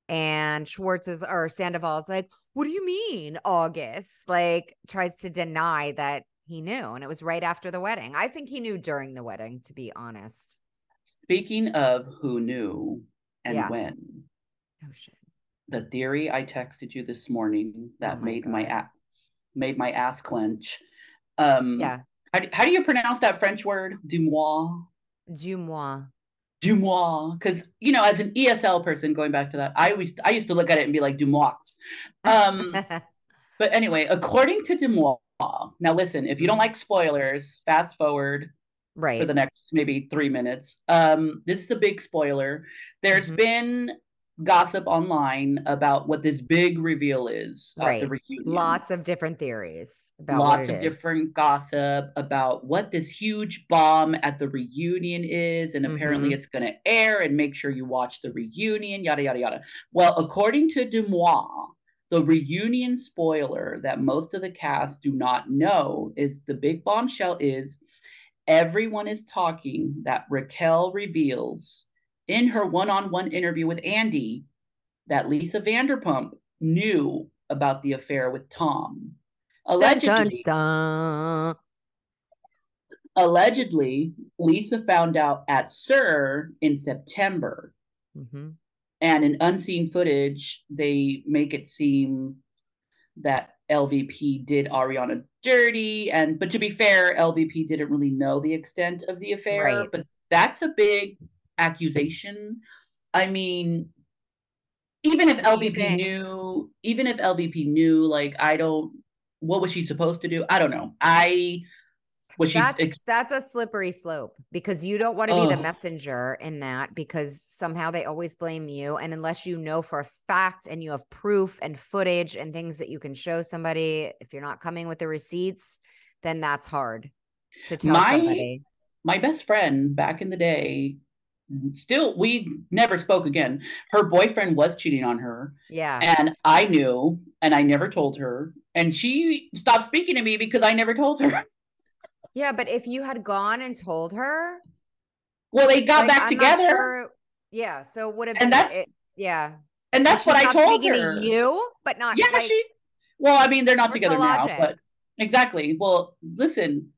And Schwartz is or Sandoval's like, what do you mean August? Like tries to deny that he knew. And it was right after the wedding. I think he knew during the wedding, to be honest. Speaking of who knew and yeah. when. Oh shit. The theory I texted you this morning that oh my made God. my ass made my ass clench um, yeah. How, how do you pronounce that French word? DeuxMoi. DeuxMoi. DeuxMoi, because you know, as an ESL person, going back to that, I always I used to look at it and be like DeuxMoi. Um, but anyway, according to DeuxMoi, now listen, if you don't like spoilers, fast forward right for the next maybe three minutes. Um, this is a big spoiler. There's mm-hmm. been gossip online about what this big reveal is Right. Lots of different theories about what Lots of is. different gossip about what this huge bomb at the reunion is, and apparently Mhm. it's going to air. And make sure you watch the reunion. Yada yada yada. Well, according to DeuxMoi, the reunion spoiler that most of the cast do not know is the big bombshell is everyone is talking that Raquel reveals in her one-on-one interview with Andy that Lisa Vanderpump knew about the affair with Tom. Allegedly, dun, dun. allegedly, Lisa found out at SUR in September. Mm-hmm. And in unseen footage, they make it seem that LVP did Ariana dirty. And but to be fair, LVP didn't really know the extent of the affair. Right. But that's a big accusation. I mean, even if LVP knew, even if LVP knew, like I don't what was she supposed to do? I don't know. I was she That's ex- that's a slippery slope because you don't want to be the messenger in that because somehow they always blame you and unless you know for a fact and you have proof and footage and things that you can show somebody if you're not coming with the receipts then that's hard to tell My- somebody. my best friend back in the day still we never spoke again. Her boyfriend was cheating on her. Yeah. and i knew and i never told her. And she stopped speaking to me because i never told her. Yeah, but if you had gone and told her, well they got like, back I'm together. sure- Yeah, so would have been And that's- it, yeah. and that's what i told her to you, but not yeah like, she well i mean they're not Where's the together now but exactly. Well listen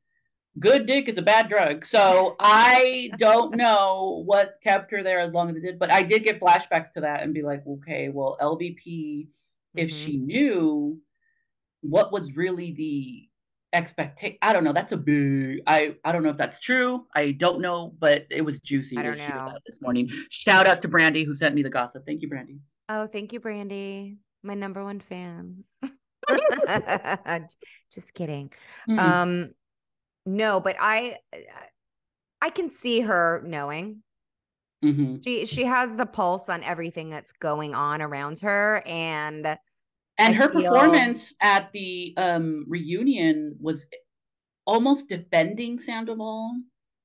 good dick is a bad drug so i don't know what kept her there as long as it did but i did get flashbacks to that and be like okay well lvp if Mhm. she knew what was really the expectation i don't know that's a big i i don't know if that's true i don't know but it was juicy I don't know. this morning shout out to brandy who sent me the gossip thank you brandy Oh, thank you, Brandy. My number one fan. Just kidding. Mhm. Um, no, but I I can see her knowing. Mhm. She she has the pulse on everything that's going on around her. And and I her feel- performance at the um reunion was almost defending sandoval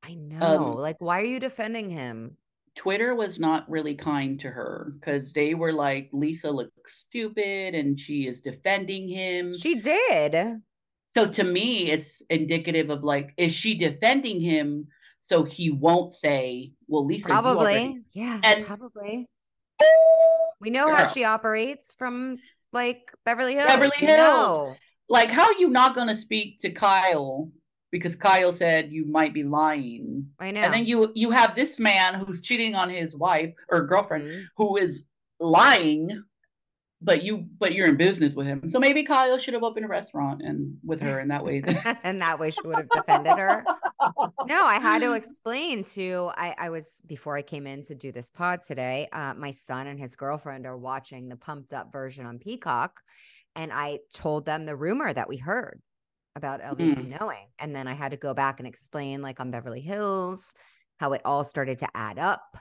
I know, Um, like, why are you defending him? twitter was not really kind to her because they were like lisa looks stupid and she is defending him She did. So to me it's indicative of like is she defending him so he won't say well lisa Probably. Yeah, And- probably. We know how she operates from like Beverly Hills. Beverly Hills. know. like how are you not going to speak to kyle because kyle said you might be lying I know. And then you you have this man who's cheating on his wife or girlfriend Mhm. who is lying, but you but you're in business with him. So maybe Kyle should have opened a restaurant and with her in that way. and that way she would have defended her. No, I had to explain to I, I was before I came in to do this pod today. Uh, my son and his girlfriend are watching the pumped up version on Peacock, and I told them the rumor that we heard about LVP knowing, and then I had to go back and explain, like on Beverly Hills, how it all started to add up.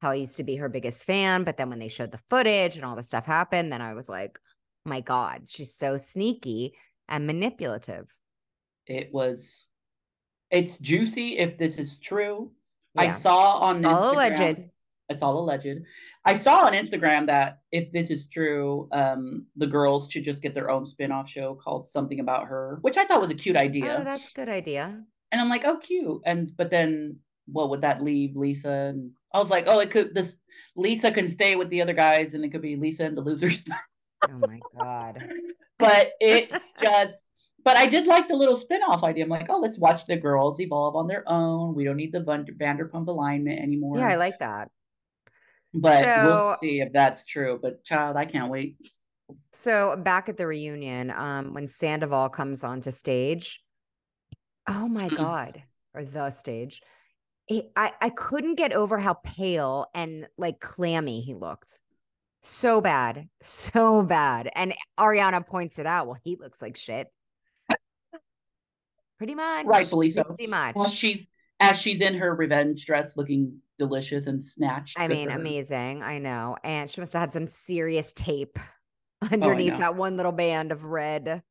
How I used to be her biggest fan, but then when they showed the footage and all the stuff happened, then I was like, "My God, she's so sneaky and manipulative." it was it's juicy if this is true. I saw on all Instagram, alleged. It's all alleged. I saw on Instagram that if this is true, um, the girls should just get their own spin-off show called Something About Her, which I thought was a cute idea. Oh, that's a good idea. And I'm like, oh, cute. And but then what would that leave Lisa? And I was like, oh, it could this Lisa can stay with the other guys, and it could be Lisa and the losers. Oh my god. but it's just. But I did like the little spin-off idea. I'm like, oh, let's watch the girls evolve on their own. We don't need the Van- Vanderpump alignment anymore. Yeah, I like that. But we'll see if that's true. But child, I can't wait. So back at the reunion, um, when Sandoval comes onto stage, oh my Mm. god, or the stage, I I couldn't get over how pale and like clammy he looked. So bad, so bad. And Ariana points it out. Well, he looks like shit. Pretty much, Rightfully so. Pretty much. Well, she's as she's in her revenge dress looking delicious and snatched. I mean, her. amazing. I know. And she must have had some serious tape Oh, underneath that one little band of red.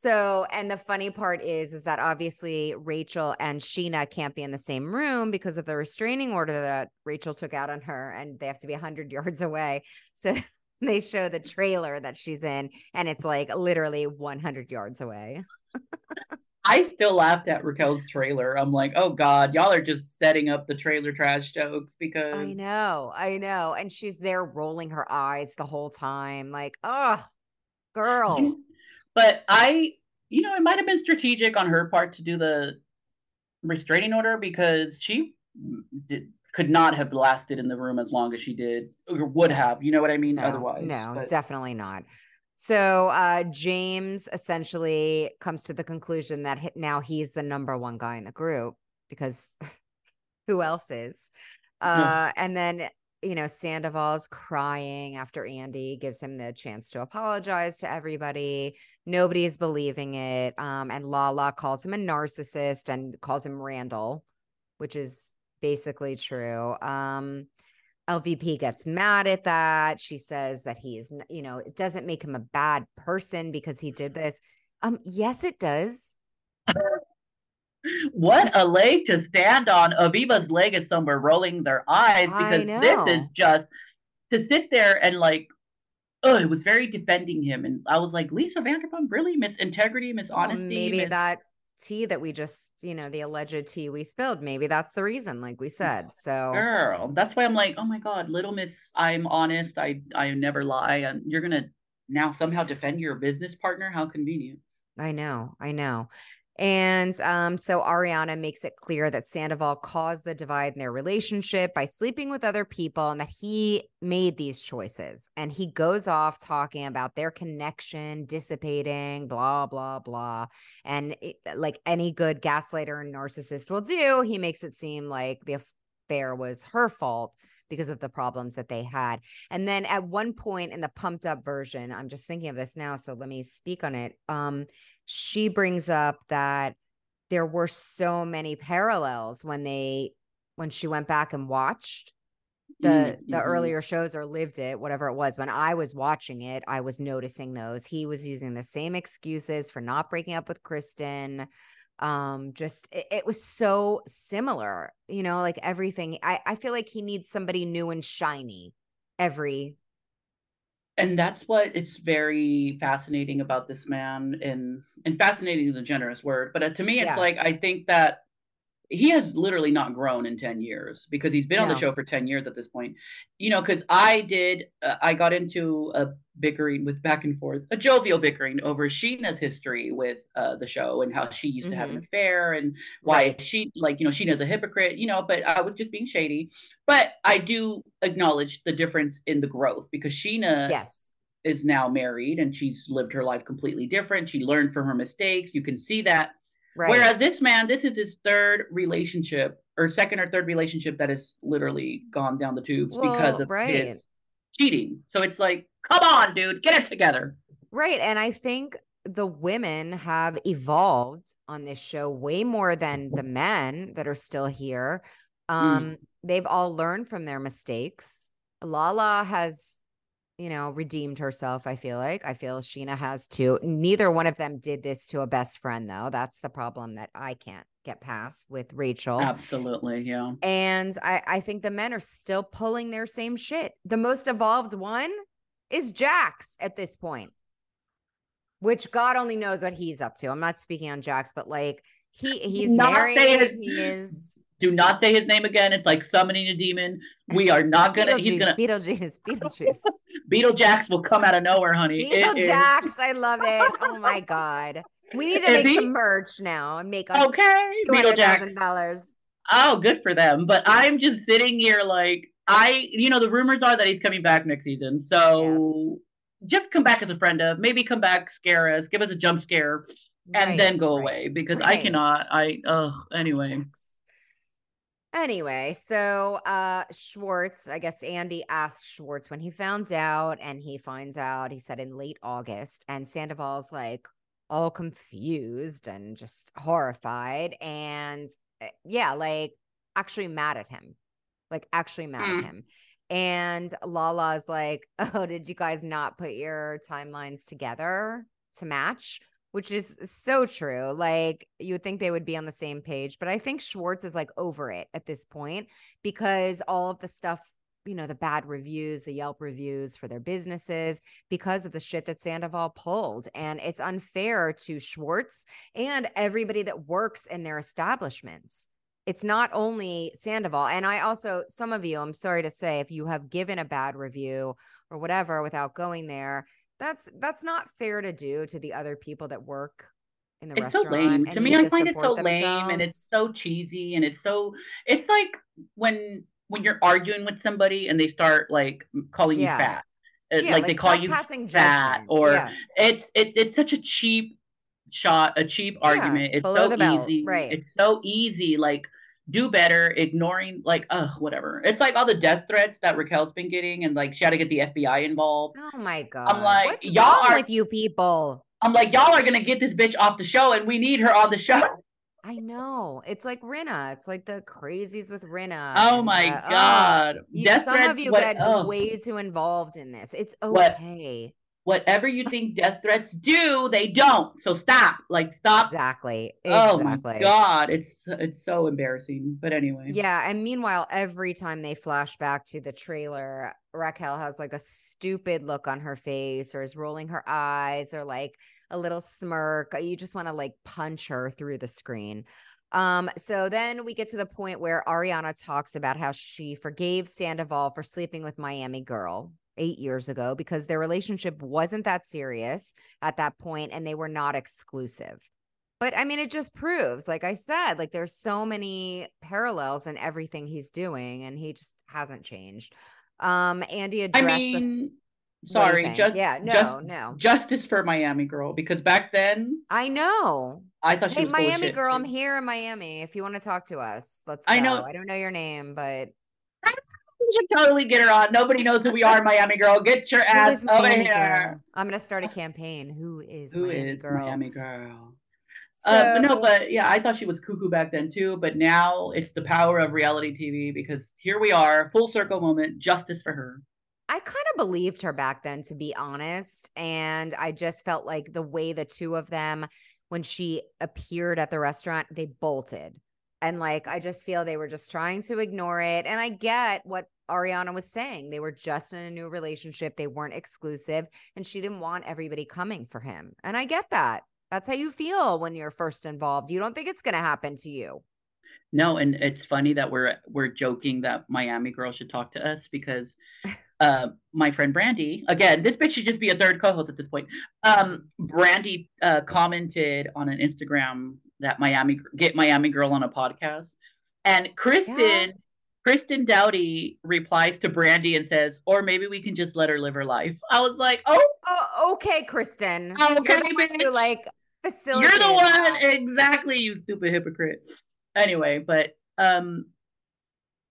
So, and the funny part is, is that obviously Rachel and Scheana can't be in the same room because of the restraining order that Rachel took out on her, and they have to be 100 yards away. So they show the trailer that she's in, and it's like literally 100 yards away. I still laughed at Raquel's trailer. I'm like, oh God, y'all are just setting up the trailer trash jokes because I know, I know. And she's there rolling her eyes the whole time, like, oh, girl. But I, you know, it might have been strategic on her part to do the restraining order because she did, could not have lasted in the room as long as she did or would have. You know what I mean? No, Otherwise, no, but- definitely not. So uh, James essentially comes to the conclusion that now he's the number one guy in the group because who else is? Uh, and then you know Sandoval's crying after Andy gives him the chance to apologize to everybody. Nobody's believing it. Um, and Lala calls him a narcissist and calls him Randall, which is basically true. Um, LVP gets mad at that. She says that he is, you know, it doesn't make him a bad person because he did this. Um, yes, it does. What a leg to stand on. Aviva's leg is somewhere rolling their eyes because this is just to sit there and like, oh, it was very defending him. And I was like, Lisa Vanderpump, really? Miss integrity, miss Well, honesty. maybe miss- that tea that we just, you know, the alleged tea we spilled, maybe that's the reason, like we said. So girl. That's why I'm like, oh my God, little miss, I'm honest. I I never lie. And you're gonna now somehow defend your business partner. How convenient. I know, I know. And um, so Ariana makes it clear that Sandoval caused the divide in their relationship by sleeping with other people and that he made these choices. And he goes off talking about their connection dissipating, blah, blah, blah. And it, like any good gaslighter and narcissist will do, he makes it seem like the affair was her fault because of the problems that they had. And then at one point in the pumped up version, I'm just thinking of this now, so let me speak on it. Um, she brings up that there were so many parallels when they when she went back and watched the Mhm, the mhm. earlier shows or lived it whatever it was when i was watching it i was noticing those he was using the same excuses for not breaking up with kristen um just it, it was so similar you know like everything i i feel like he needs somebody new and shiny every and that's what is very fascinating about this man and and fascinating is a generous word but uh, to me it's Yeah. like i think that he has literally not grown in 10 years because he's been on the show for 10 years at this point you know because i did uh, i got into a bickering with back and forth a jovial bickering over scheana's history with uh, the show and how she used to have an affair and why Right. she like you know scheana's a hypocrite you know but i was just being shady but i do acknowledge the difference in the growth because scheana yes is now married and she's lived her life completely different. She learned from her mistakes. You can see that. Right Whereas this man, this is his third relationship or second or third relationship that has literally gone down the tubes because of right. his cheating. So it's like, come on, dude, get it together. Right. And I think the women have evolved on this show way more than the men that are still here. Um, they've all learned from their mistakes. Lala has, you know, redeemed herself, I feel like. I feel Scheana has too. Neither one of them did this to a best friend, though. That's the problem that I can't get past with Rachel. Absolutely, yeah. And I, I think the men are still pulling their same shit. The most evolved one is Jax at this point, which God only knows what he's up to. I'm not speaking on Jax, but like he he's Not married. He is Do not say his name again. It's like summoning a demon. We are not gonna. He's gonna. Beetlejuice, Beetlejuice, Beetlejax will come out of nowhere, honey. Is- Beetlejax. I love it. Oh my God. We need to If make he- some merch now and make us Okay, two hundred thousand Beetlejax. dollars. Oh, good for them. But I'm just sitting here like I, you know, the rumors are that he's coming back next season. So just come back as a friend of, maybe come back, scare us, give us a jump scare, and then go away because I cannot. I oh anyway. Anyway, so uh Schwartz, I guess Andy asked Schwartz when he found out, and he finds out, he said in late August, and Sandoval's like all confused and just horrified. And eh, yeah, like actually mad at him, like actually mad Mm. at him. And Lala's like, oh, did you guys not put your timelines together to match? Which is so true. Like you would think they would be on the same page, but I think Schwartz is like over it at this point because all of the stuff, you know, the bad reviews, the Yelp reviews for their businesses, because of the shit that Sandoval pulled. And it's unfair to Schwartz and everybody that works in their establishments. It's not only Sandoval. And I also, some of you, I'm sorry to say, if you have given a bad review or whatever without going there, that's that's not fair to do to the other people that work in the it's so restaurant. lame to me i find it so support lame and it's so cheesy and it's so it's like when when you're arguing with somebody and they start like calling Yeah. you fat Uh, Yeah, like, they call you fat judgment. or Yeah. it's it, it's such a cheap shot a cheap argument it's below so easy right. it's so easy like do better ignoring like uh whatever it's like all the death threats that raquel's been getting and like she had to get the fbi involved Oh my god. I'm like, What's y'all are- with you people? i'm like y'all are gonna get this bitch off the show and we need her on the show I know. It's like Rinna. It's like the crazies with Rinna. oh and my oh, god you- death some threats of you what, get ugh. way too involved in this. It's okay. Whatever you think death threats do, they don't. So stop. Like stop. Exactly. Oh Exactly. my god, it's it's so embarrassing. But anyway. Yeah, and meanwhile, every time they flash back to the trailer, Raquel has like a stupid look on her face, or is rolling her eyes, or like a little smirk. You just want to like punch her through the screen. Um, so then we get to the point where Ariana talks about how she forgave Sandoval for sleeping with Miami Girl eight years ago because their relationship wasn't that serious at that point and they were not exclusive. But I mean, it just proves, like I said, like there's so many parallels in everything he's doing, and he just hasn't changed. Um, Andy I addressed this. mean, What sorry, just yeah, no, just, no, justice for Miami girl because back then I know. I thought she Hey, Miami girl, I'm here in Miami. If you want to talk to us, let's. I go. know- I don't know your name, but should totally get her on. Nobody knows who we are, Miami girl. Get your who ass over Miami here. girl? I'm gonna start a campaign. Who is Who Miami is girl? Miami girl? So, uh, but no, but yeah, I thought she was cuckoo back then too. But now it's the power of reality TV because here we are, full circle moment, justice for her. I kind of believed her back then, to be honest. And I just felt like the way the two of them, when she appeared at the restaurant, they bolted. And like, I just feel they were just trying to ignore it. And I get what Ariana was saying. They were just in a new relationship, they weren't exclusive, and she didn't want everybody coming for him. And I get that. That's how you feel when you're first involved. You don't think it's going to happen to you. No, and it's funny that we're we're joking that Miami girl should talk to us because uh my friend Brandy, again, this bitch should just be a third co-host at this point. Um Brandy uh commented on an Instagram that Miami get Miami girl on a podcast. And Kristen Kristen Doute replies to Brandy and says, or maybe we can just let her live her life. I was like, oh, Oh, okay, Kristen. Oh, okay, You're the one who, bitch. like you're the one that. exactly you stupid hypocrite anyway but um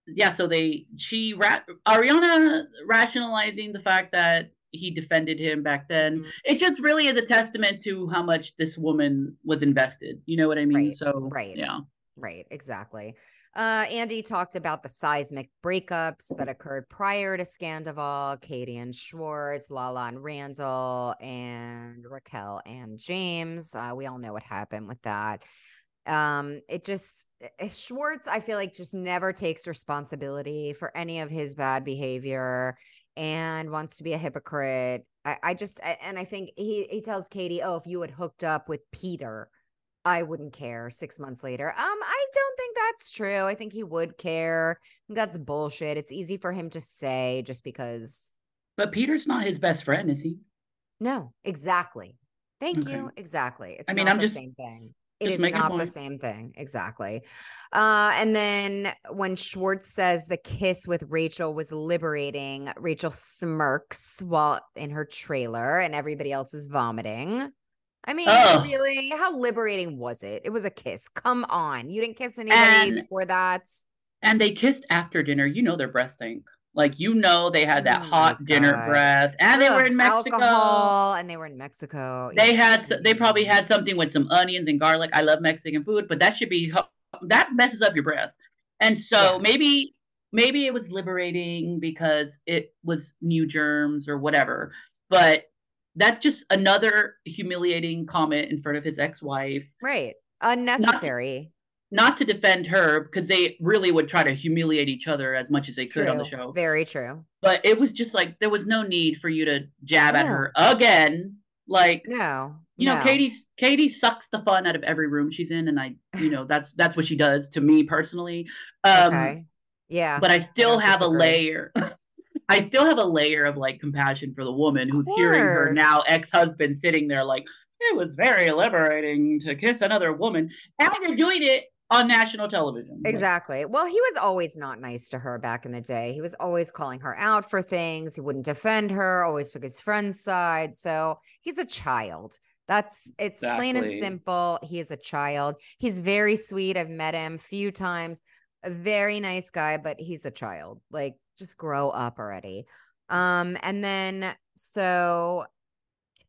yeah so they she ra- ariana rationalizing the fact that he defended him back then Mhm. it just really is a testament to how much this woman was invested you know what i mean Right, so right. yeah Right, exactly. Uh, Andy talked about the seismic breakups that occurred prior to Scandoval, Katie and Schwartz, Lala and Randall, and Raquel and James. Uh, we all know what happened with that. Um, it just eh, Schwartz, I feel like just never takes responsibility for any of his bad behavior and wants to be a hypocrite. I, I just I- and I think he he tells Katie, "Oh, if you had hooked up with Peter, I wouldn't care six months later. Um, I don't think that's true. I think he would care. That's bullshit. It's easy for him to say just because. but peter's not his best friend is he No, exactly. Thank Okay. you. Exactly. It's I mean, not I'm the just- same thing. It just is not the same thing. Exactly. Uh, and then when Schwartz says the kiss with Rachel was liberating, Rachel smirks while in her trailer and everybody else is vomiting. I mean, Ugh. really, how liberating was it? It was a kiss. Come on. You didn't kiss anybody And- before that. and they kissed after dinner you know their breath stank like you know they had that Oh hot dinner breath and they were in mexico Alcohol, and they were in Mexico. They Yeah. had, they probably had something with some onions and garlic. I love Mexican food, but that should be that messes up your breath. And so Yeah. maybe maybe it was liberating because it was new germs or whatever. But that's just another humiliating comment in front of his ex-wife. Right. Unnecessary. Not to defend her because they really would try to humiliate each other as much as they could on the show. Very true. But it was just like there was no need for you to jab at her again. Like No. you know no. katie's katie sucks the fun out of every room she's in and i you know that's that's what she does to me personally um okay. Yeah. but i still don't have a layer i still have a layer of like compassion for the woman who's hearing her now ex-husband sitting there like it was very liberating to kiss another woman and you're doing it on national television Exactly. Well, he was always not nice to her back in the day. He was always calling her out for things. He wouldn't defend her, always took his friend's side. So he's a child. That's it's plain and simple. He is a child. He's very sweet. I've met him a few times. A very nice guy, but he's a child. Like just grow up already. Um, and then so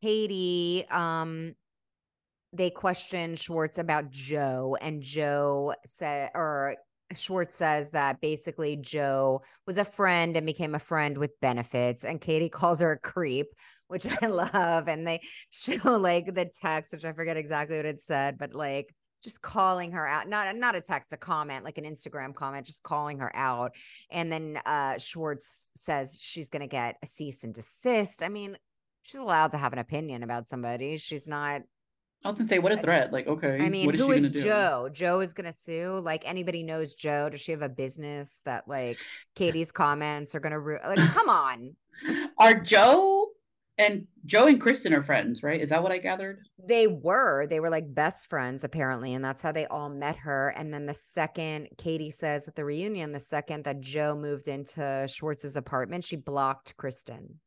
Katie, um, they questioned Schwartz about Jo, and Jo said, or Schwartz says that basically Jo was a friend and became a friend with benefits, and Katie calls her a creep, which I love. And they show like the text, which I forget exactly what it said, but like just calling her out, not not a text, a comment, like an Instagram comment, just calling her out. And then uh Schwartz says she's gonna get a cease and desist. I mean, she's allowed to have an opinion about somebody. She's not i was gonna say what a threat like okay I mean, what is who she is gonna do? Jo? Jo is gonna sue. Like anybody knows Jo. Does she have a business that like Katie's comments are gonna ruin? like? Come on, are jo and jo and kristen are friends right is that what i gathered they were they were like best friends apparently, and that's how they all met her. And then the second Katie says at the reunion, the second that Jo moved into Schwartz's apartment, she blocked Kristen.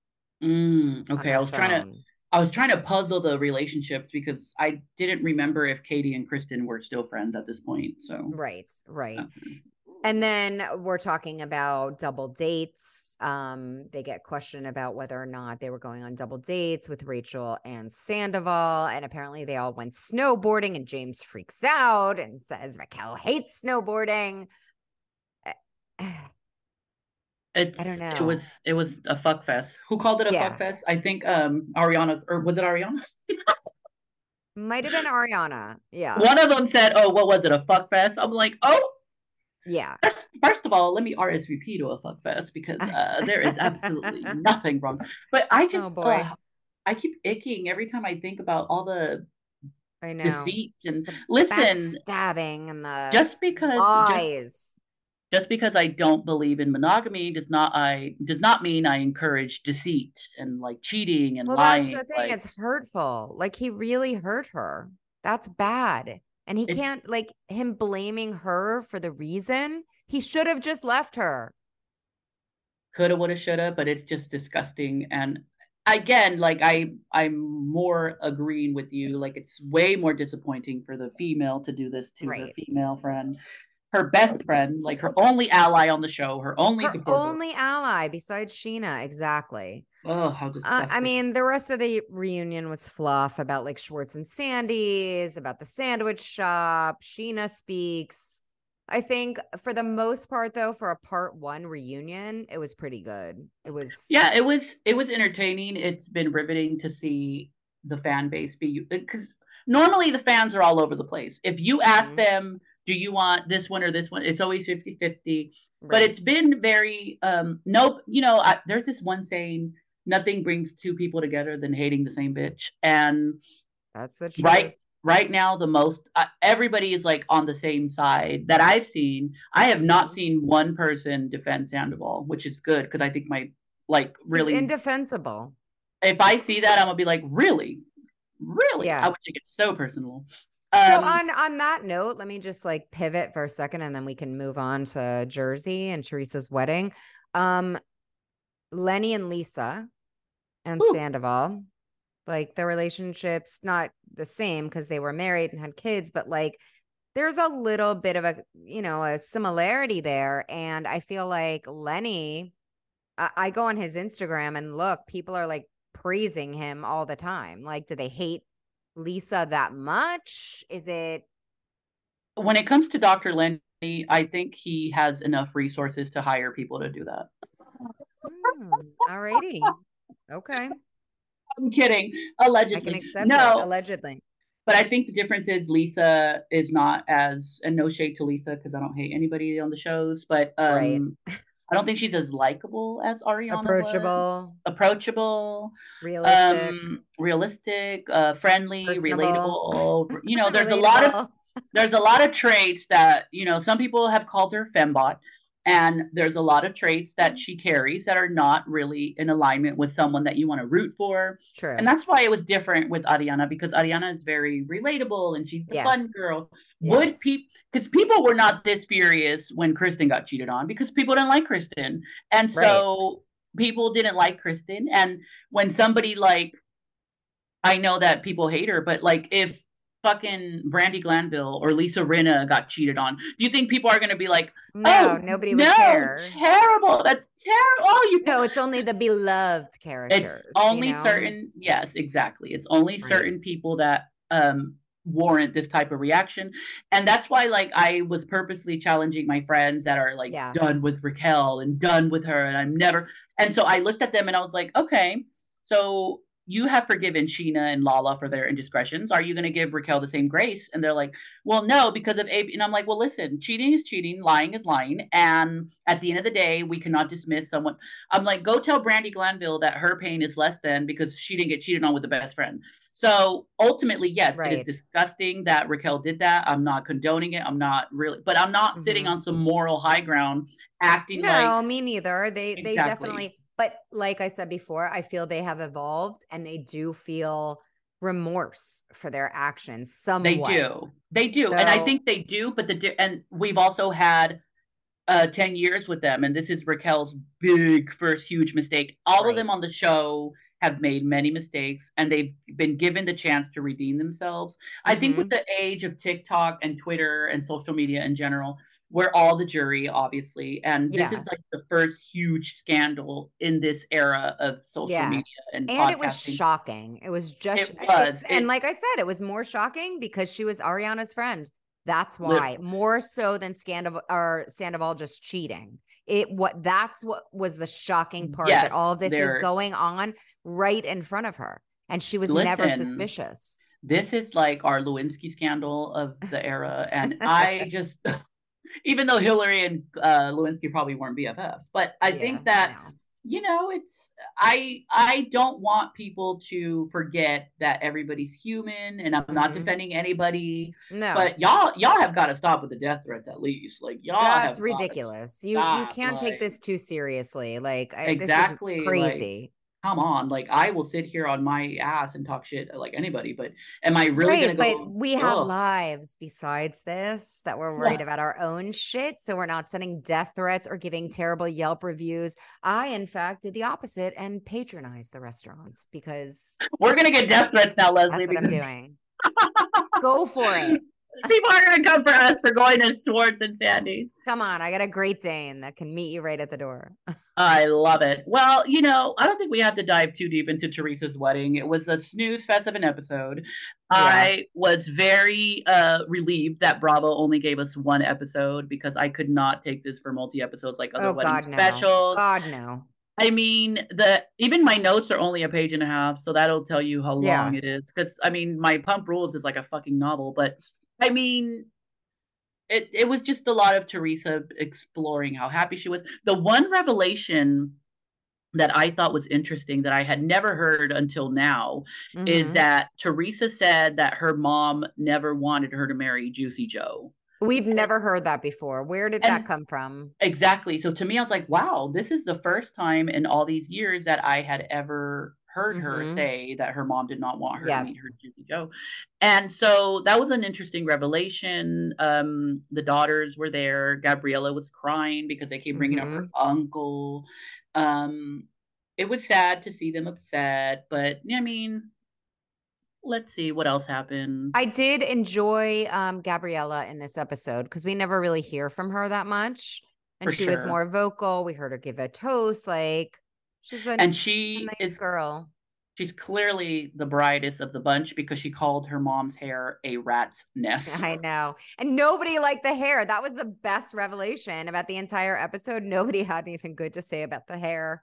Mm, okay, I was trying to phone. I was trying to puzzle the relationships because I didn't remember if Katie and Kristen were still friends at this point. So Right, right. okay. And then we're talking about double dates. Um, they get questioned about whether or not they were going on double dates with Rachel and Sandoval. And apparently they all went snowboarding, and James freaks out and says Raquel hates snowboarding. It's don't know. it was it was a fuck fest. Who called it a Yeah. fuck fest? I think um Ariana or was it Ariana? Might have been Ariana. Yeah. One of them said, "Oh, what was it? A fuck fest?" I'm like, "Oh, Yeah. first, first of all, let me RSVP to a fuck fest because uh, there is absolutely nothing wrong." But I just Oh, boy. ugh, I keep icking every time I think about all the I know. deceit and listen. backstabbing and the Just because lies. just because I don't believe in monogamy does not I does not mean I encourage deceit and like cheating and Well, lying. that's the thing. like, it's hurtful. Like he really hurt her. That's bad. And he can't like him blaming her for the reason. He should have just left her. coulda, woulda, shoulda, but it's just disgusting. And again, like I I'm more agreeing with you. Like it's way more disappointing for the female to do this to her female friend, her best friend, like her only ally on the show, her only Her only ally besides Scheana. Exactly. oh, how Uh, disgusting! I mean, the rest of the reunion was fluff about like Schwartz and Sandy's, about the sandwich shop. Sheena speaks. I think for the most part, though, for a part one reunion, it was pretty good. It was yeah it was it was entertaining it's been riveting to see the fan base be because normally the fans are all over the place if you ask Mhm. them do you want this one or this one it's always 50 50 but it's been very um nope you know I, there's this one saying nothing brings two people together than hating the same bitch and That's the truth. right right now the most uh, everybody is like on the same side that i've seen i have not seen one person defend sandoval which is good because i think my like really He's indefensible. if I see that, I'm gonna be like, really, really. Yeah. I would take it so personal. So Um, on on that note, let me just like pivot for a second and then we can move on to Jersey and Teresa's wedding. Um Lenny and Lisa and Ooh. Sandoval, like their relationship's not the same because they were married and had kids, but like there's a little bit of a you know a similarity there. And I feel like Lenny, I, I go on his Instagram and look, people are like praising him all the time. Like, do they hate Lisa that much? Is it when it comes to Dr. Lenny, I think he has enough resources to hire people to do that. Hmm, all righty. Okay. I'm kidding. Allegedly. I can accept no, it. Allegedly. But I think the difference is Lisa is not as and no shade to Lisa because I don't hate anybody on the shows, but um Right. I don't think she's as likable as Ariana. was. Approachable. Approachable. Realistic. um realistic uh friendly Personable. relatable you know there's a lot of there's a lot of traits that you know some people have called her fembot and there's a lot of traits that mm-hmm. she carries that are not really in alignment with someone that you want to root for. True. and that's why it was different with ariana because ariana is very relatable and she's the fun Yes. girl. Would people because people were not this furious when kristen got cheated on because people didn't like kristen. And so people didn't like kristen. And when somebody like I know that people hate her, but like if fucking Brandi Glanville or Lisa Rinna got cheated on, do you think people are going to be like, no, oh, nobody would no, care. terrible. That's terrible. Oh, you. No, it's only the beloved characters. It's only you know? certain. Yes, exactly. It's only Right. certain people that um warrant this type of reaction and that's why like i was purposely challenging my friends that are like Yeah. done with raquel and done with her and i'm never and so i looked at them and i was like okay so you have forgiven Scheana and Lala for their indiscretions. Are you going to give Raquel the same grace? And they're like, well, no, because of A. And I'm like, well, listen, cheating is cheating, lying is lying. And at the end of the day, we cannot dismiss someone. I'm like, go tell Brandi Glanville that her pain is less than because she didn't get cheated on with the best friend. So ultimately, yes, it Right. is disgusting that Raquel did that. I'm not condoning it. I'm not really, but I'm not sitting Mhm. on some moral high ground acting No, like me neither. They they Exactly. definitely but like I said before, I feel they have evolved and they do feel remorse for their actions Some They do. They do. and I think they do, but the and we've also had uh 10 years with them and this is Raquel's big first huge mistake. All Right. of them on the show have made many mistakes and they've been given the chance to redeem themselves. I think with the age of TikTok and Twitter and social media in general, we're all the jury obviously and this Yeah. is like the first huge scandal in this era of social media Yes. and, And it was shocking. It was just It was. and It- like I said, it was more shocking because she was Ariana's friend. That's why. More so than Sandoval or Sandoval just cheating. It what that's what was the shocking part Yes, that all this is going on right in front of her. And she was never suspicious. this is like our Lewinsky scandal of the era. And I just, even though Hillary and uh, Lewinsky probably weren't BFFs, but I Yeah, think that, you know, it's, I, I don't want people to forget that everybody's human and I'm not Mhm. defending anybody, no. but y'all, y'all have got to stop with the death threats at least. Like y'all That's ridiculous. You you can't take this too seriously. Like I, Exactly, this is like, crazy. Come on, like I will sit here on my ass and talk shit uh, like anybody, but am I really right, gonna go but we have "Ugh." lives besides this that we're worried Well- about our own shit. So we're not sending death threats or giving terrible Yelp reviews. I, in fact, did the opposite and patronized the restaurants because We're gonna get death threats now, Leslie. that's what I'm doing. Go for it. people are gonna come for us for going to Schwartz and Sandy. Come on. I got a great Dane that can meet you right at the door. I love it. Well, you know, I don't think we have to dive too deep into Teresa's wedding. It was a snooze fest of an episode. I was very uh relieved that Bravo only gave us one episode because I could not take this for multi episodes like other oh, wedding God, no. specials. God, no. I mean, the even my notes are only a page and a half, so that'll tell you how Yeah. long it is. Because I mean, my Pump Rules is like a fucking novel, but I mean, it it was just a lot of Teresa exploring how happy she was. The one revelation that I thought was interesting that I had never heard until now is Mhm. that Teresa said that her mom never wanted her to marry Juicy Joe. We've never heard that before. Where did And- that come from? Exactly. So to me, I was like, wow, this is the first time in all these years that I had ever heard her Mhm. say that her mom did not want her Yep. to meet her Juicy Joe. And so that was an interesting revelation. Um, the daughters were there. Gabriella was crying because they keep bringing up her uncle. Um, it was sad to see them upset, but I mean, let's see what else happened. I did enjoy um, Gabriella in this episode because we never really hear from her that much. And For she was more vocal. We heard her give a toast. Like she's a, and she nice is girl. she's clearly the brightest of the bunch because she called her mom's hair a rat's nest. I know. And nobody liked the hair. That was the best revelation about the entire episode. Nobody had anything good to say about the hair.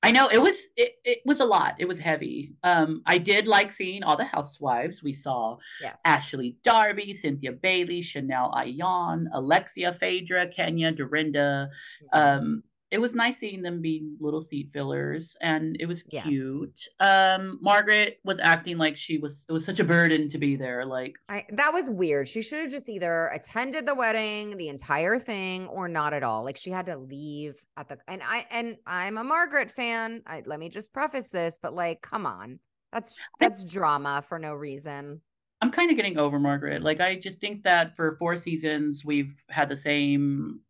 I know it was it, it was a lot. It was heavy. Um, I did like seeing all the housewives. We saw Yes. Ashley Darby, Cynthia Bailey, Chanel Ayan, Alexia Phaedra, Kenya, Dorinda. Mhm. Um, it was nice seeing them be little seat fillers, and it was Yes. cute. Um, Margaret was acting like she was. It was such a burden to be there. Like I, that was weird. She should have just either attended the wedding, the entire thing, or not at all. Like she had to leave at the and I and I'm a Margaret fan. I, let me just preface this, but like, come on, that's that's drama for no reason. I'm kind of getting over Margaret. Like I just think that for four seasons we've had the same.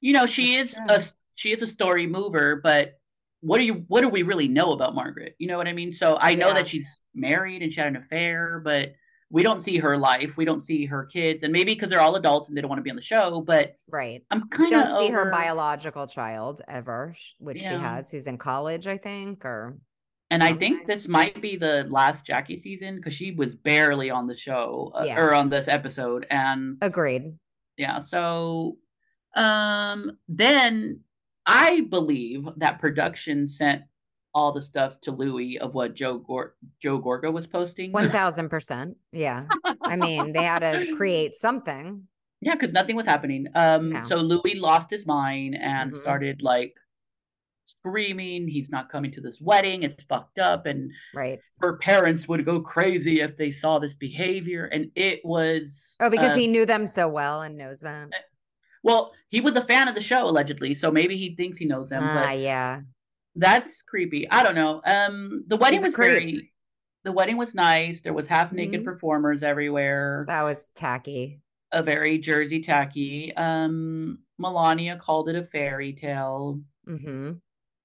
You know, she is a she is a story mover, but what do you what do we really know about Margaret? You know what I mean? So I know Yeah. that she's married and she had an affair, but we don't see her life. We don't see her kids, and maybe because they're all adults and they don't want to be on the show. But Right. I'm kind of don't see her biological child ever, which she has, who's in college, I think, or And I think this might be the last Jackie season because she was barely on the show uh, Yeah. or on this episode, and agreed. yeah so um then i believe that production sent all the stuff to luis of what joe Gor- joe gorga was posting One thousand percent. Yeah. I mean, they had to create something. yeah because nothing was happening um No. so luis lost his mind and Mhm. started like screaming he's not coming to this wedding it's fucked up and Right. her parents would go crazy if they saw this behavior and it was Oh, because he knew them so well and knows them. well he was a fan of the show allegedly so maybe he thinks he knows them Ah, but yeah. That's creepy. I don't know. Um, the wedding He's was very. The wedding was nice. There was half naked Mhm. performers everywhere. That was tacky. a very Jersey tacky. Um, Melania called it a fairy tale. Mm-hmm.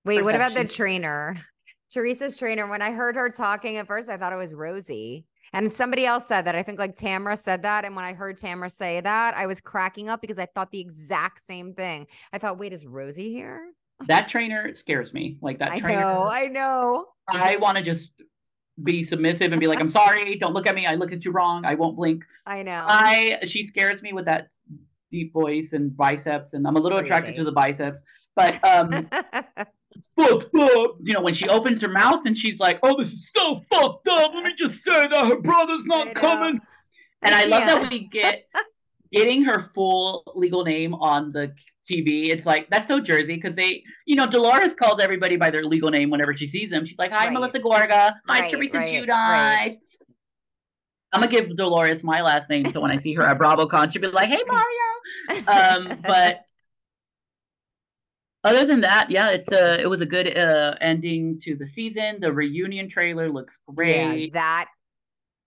Wait, what about the trainer? Teresa's trainer. When I heard her talking at first, I thought it was Rosie. And somebody else said that. I think like Tamara said that. And when I heard Tamara say that, I was cracking up because I thought the exact same thing. I thought, wait, is Rosie here? That trainer scares me. Like that I trainer. know, I know. I want to just be submissive and be like, "I'm sorry. Don't look at me. I look at you wrong. I won't blink." I know. I she scares me with that deep voice and biceps, and I'm a little attracted to the biceps. But um, fucked up. You know, when she opens her mouth and she's like, "Oh, this is so fucked up." Let me just say that her brother's not coming. And I love that we get getting her full legal name on the TV. It's like that's so Jersey because they, you know, Dolores calls everybody by their legal name whenever she sees them. She's like, "Hi, Right. Melissa Gorga. Hi, Right, Teresa right, Giudice." right. I'm gonna give Dolores my last name, so when I see her at BravoCon, she'll be like, "Hey, Mario." um, but other than that, yeah, it's a it was a good uh, ending to the season. The reunion trailer looks yeah, great. that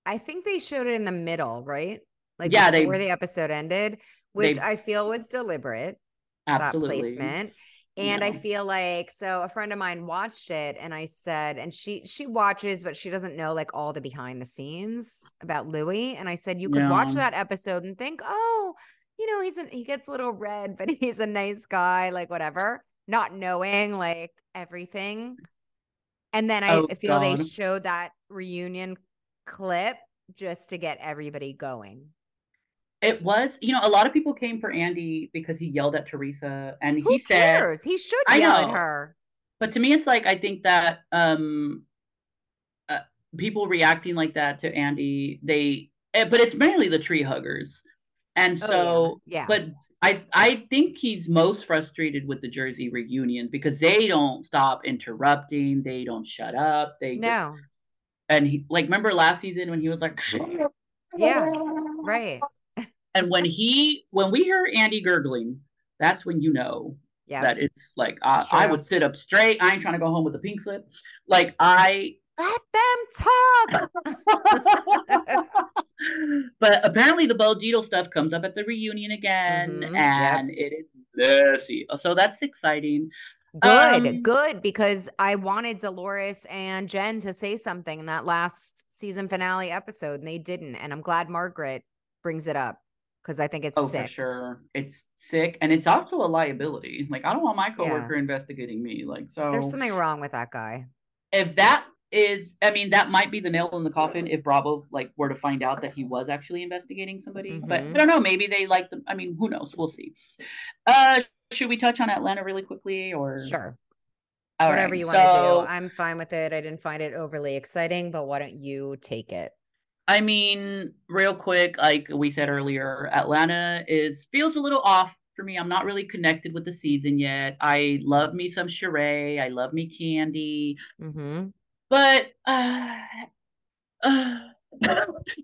I think they showed it in the middle, right? Like Yeah, they- before the episode ended, which they- I feel was deliberate. Absolutely. that placement. And I feel like so a friend of mine watched it and I said, and she she watches, but she doesn't know like all the behind the scenes about Luis. And I said, you could watch that episode and think, oh, you know, he's an, he gets a little red, but he's a nice guy, like whatever, not knowing like everything. And then I Oh, feel they God. showed that reunion clip just to get everybody going. It was, you know, a lot of people came for Andy because he yelled at Teresa and Who he said. He should I yell at her. but to me, it's like, I think that um, uh, people reacting like that to Andy, they, eh, but it's mainly the tree huggers. And Oh, so, yeah. but I, I think he's most frustrated with the Jersey reunion because they don't stop interrupting. They don't shut up. They just, no. and he, like, remember last season when he was like, mm-hmm. Yeah, right. And when he, when we hear Andy gurgling, that's when you know Yeah. that it's like I, It's I true. would sit up straight. I ain't trying to go home with a pink slip. Like I, Let them talk. but apparently the Bo Dietl stuff comes up at the reunion again, Mhm, yep. and it is messy. So that's exciting. Good, Um, good, because I wanted Dolores and Jen to say something in that last season finale episode, and they didn't. And I'm glad Margaret brings it up because I think it's Oh, sick. for sure, it's sick, and it's also a liability. Like I don't want my coworker investigating me. Like so, There's something wrong with that guy. if that is i mean that might be the nail in the coffin if bravo like were to find out that he was actually investigating somebody mm-hmm. but i don't know maybe they like them i mean who knows we'll see uh should we touch on atlanta really quickly or sure All whatever right. you want to so, do i'm fine with it i didn't find it overly exciting but why don't you take it I mean, real quick, like we said earlier, Atlanta is feels a little off for me. I'm not really connected with the season yet. I love me some Sheree. I love me Kandi. Mm-hmm. But uh, uh,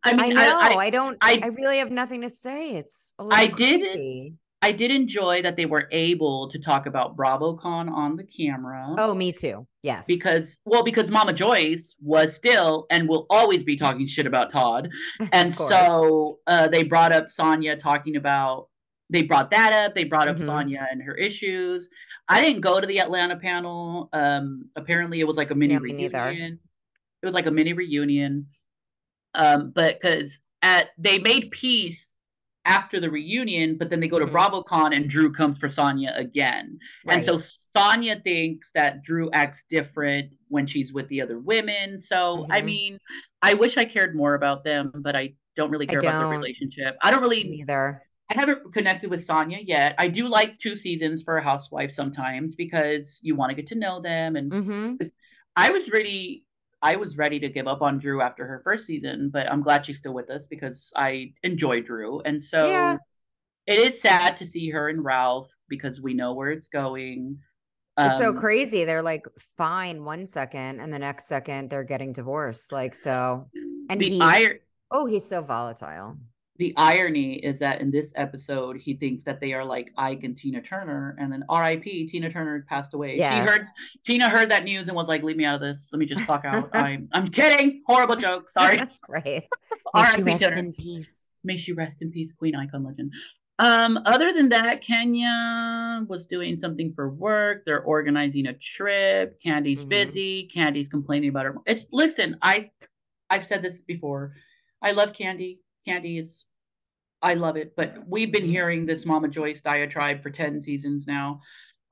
I mean, I know. I, I, I don't. I, I, really have nothing to say. It's I did. I did enjoy that they were able to talk about BravoCon on the camera. Oh, me too. Yes. Because well, because Mama Joyce was still and will always be talking shit about Todd. And so uh, they brought up Sanya talking about they brought that up. They brought up mm-hmm. Sanya and her issues. I didn't go to the Atlanta panel. Um, apparently it was like a mini reunion. It was like a mini reunion. Um, but because at they made peace after the reunion, but then they go to mm-hmm. BravoCon and Drew comes for Sanya again. Right. And so Sanya thinks that Drew acts different when she's with the other women. So, mm-hmm. I mean, I wish I cared more about them, but I don't really care about their relationship. I don't really either. I haven't connected with Sanya yet. I do like two seasons for a housewife sometimes because you want to get to know them. And mm-hmm. I was really I was ready to give up on Drew after her first season, but I'm glad she's still with us because I enjoy Drew. And so yeah. it is sad to see her and Ralph because we know where it's going. Um, it's so um, crazy. They're like fine one second, and the next second they're getting divorced. Like so, and he's ir- oh, he's so volatile the irony is that in this episode he thinks that they are like Ike and Tina Turner, and then R.I.P. Tina Turner passed away. Yes. She heard Tina heard that news and was like, "Leave me out of this. Let me just fuck out." I'm I'm kidding. Horrible joke. Sorry. right. R.I.P. Turner. in peace. May she rest in peace, Queen Icon Legend. Um, other than that, Kenya was doing something for work. They're organizing a trip. Kandi's mm-hmm. busy. Kandi's complaining about her. It's listen, I I've said this before. I love Kandi. Kandi is, I love it. But we've been hearing this Mama Joyce diatribe for 10 seasons now.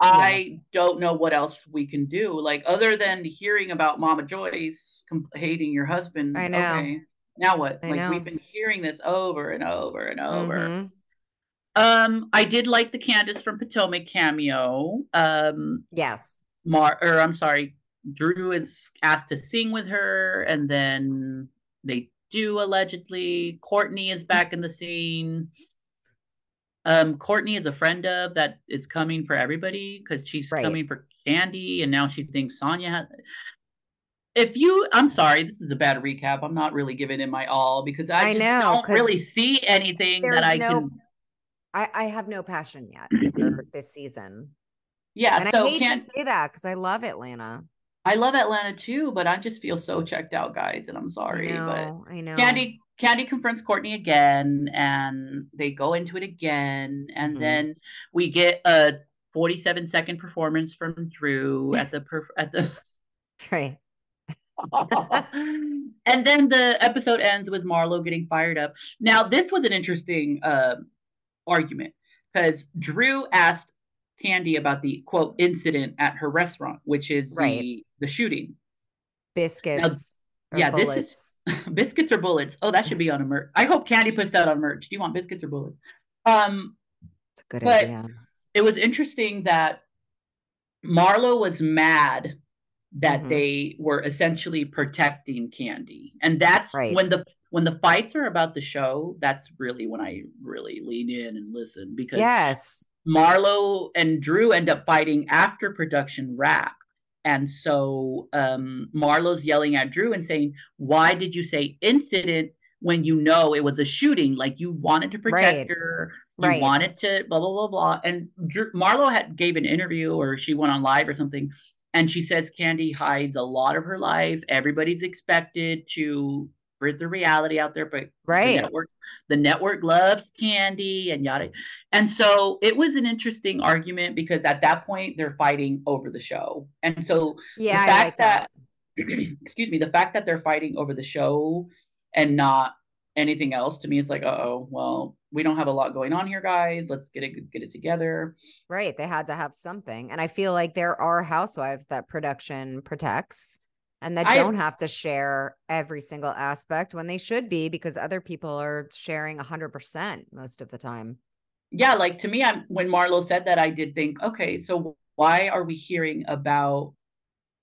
Yeah. I don't know what else we can do. Like, other than hearing about Mama Joyce hating your husband. I know. Okay, now what? I like, know. we've been hearing this over and over and over. Mm-hmm. Um, I did like the Candiace from Potomac cameo. Um, yes. Mar, or I'm sorry, Drew is asked to sing with her, and then they do allegedly. Courtney is back in the scene. Um, Courtney is a friend of that is coming for everybody because she's right. coming for Kandi, and now she thinks Sanya has. If you, I'm sorry, this is a bad recap. I'm not really giving it my all because I, I know, don't really see anything that I no, can. I, I have no passion yet for this season. Yeah, and so I hate can't... to say that because I love Atlanta. I love Atlanta too, but I just feel so checked out, guys, and I'm sorry. I know, but I know. Candy Kandi confronts Courtney again, and they go into it again, and mm-hmm. then we get a 47 second performance from Drew at the perf- at the right. and then the episode ends with Marlo getting fired up. Now, this was an interesting uh, argument because Drew asked Kandi about the quote incident at her restaurant, which is right. the the shooting. Biscuits. Now, yeah, bullets. this is biscuits or bullets. Oh, that should be on a merch. I hope Kandi puts that on merch. Do you want biscuits or bullets? Um, it's a good but idea. It was interesting that Marlo was mad that mm-hmm. they were essentially protecting Kandi, and that's right. when the when the fights are about the show. That's really when I really lean in and listen because yes, Marlo and Drew end up fighting after production wrapped. And so um, Marlo's yelling at Drew and saying, Why did you say incident when you know it was a shooting? Like you wanted to protect right. her, you right. wanted to blah, blah, blah, blah. And Drew, Marlo had gave an interview or she went on live or something. And she says Kandi hides a lot of her life. Everybody's expected to the reality out there, but right. the network, the network loves kandi and yada. And so it was an interesting argument because at that point they're fighting over the show. And so yeah, the fact like that, that excuse me, the fact that they're fighting over the show and not anything else to me it's like oh well we don't have a lot going on here guys let's get it get it together right they had to have something and i feel like there are housewives that production protects and that I- don't have to share every single aspect when they should be because other people are sharing 100% most of the time. yeah, like to me, I'm when Marlo said that, I did think, okay, so why are we hearing about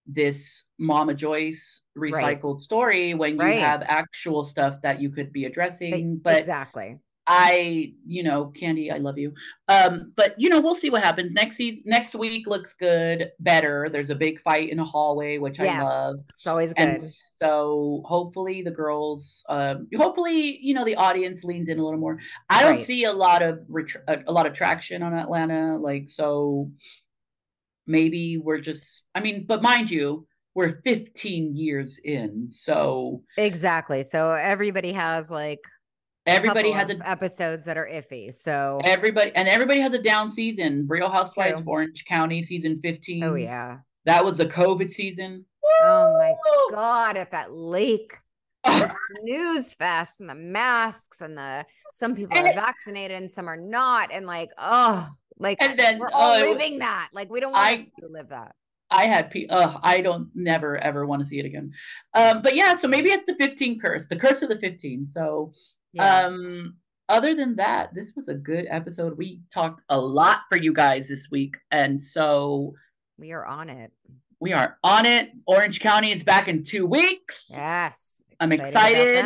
this Mama Joyce recycled story when you Right. have actual stuff that you could be addressing? But exactly. I, you know, Kandi, I love you. Um, but you know, we'll see what happens next season. Next week looks good, better. There's a big fight in a hallway, which I Yes. love. It's always And good. so hopefully the girls, um, hopefully you know the audience leans in a little more. I don't see a lot of retr- a, a lot of traction on Atlanta, like so. Maybe we're just. I mean, but mind you, we're 15 years in, so Exactly. So everybody has like everybody has a episoes that are iffy. So everybody and everybody has a down season. Real Housewives True. Orange County season 15. oh yeah. that was the COVID season. Oh my god, at that lake. The snooze fest and the masks and the some people And are it- vaccinated and some are not. And like, oh, like And then, we're all oh, living that. Like we don't want I- to live that. I had pe- uh, I don't never ever want to see it again. Um, but yeah, so maybe it's the 15 curse, the curse of the 15. So Yeah. um other than that, this was a good episode. We talked a lot for you guys this week. And so we are on it. we are on it. Orange County is back in two weeks. Yes. I'm about excited.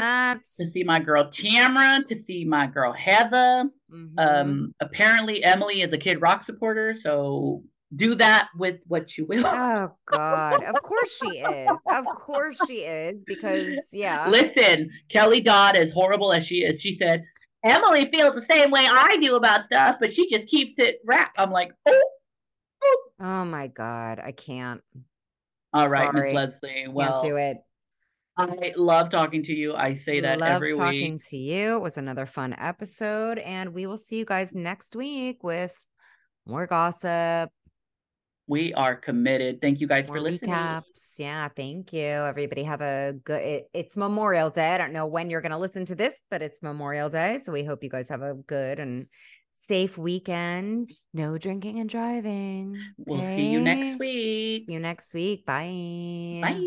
To see my girl Tamara, to see my girl Heather. Mhm. Um, apparently Emily is a Kid Rock supporter, so do that with what you will. Oh God! Of course she is. Of course she is because yeah. Listen, Kelly Dodd, as horrible as she is, she said, Emily feels the same way I do about stuff, but she just keeps it wrapped. I'm like, oh, oh. Oh my God! I can't. all right, Miss. Leslie. Well, Can't do it. I love talking to you. I say that Love every talking week. Talking to you. It was another fun episode, and we will see you guys next week with more gossip, We are committed. Thank you guys more for listening. recaps. Yeah, thank you. Everybody have a good. It, it's Memorial Day. I don't know when you're going to listen to this, but it's Memorial Day, so we hope you guys have a good and safe weekend. No drinking and driving. We'll see you next week. See you next week. Bye. Bye.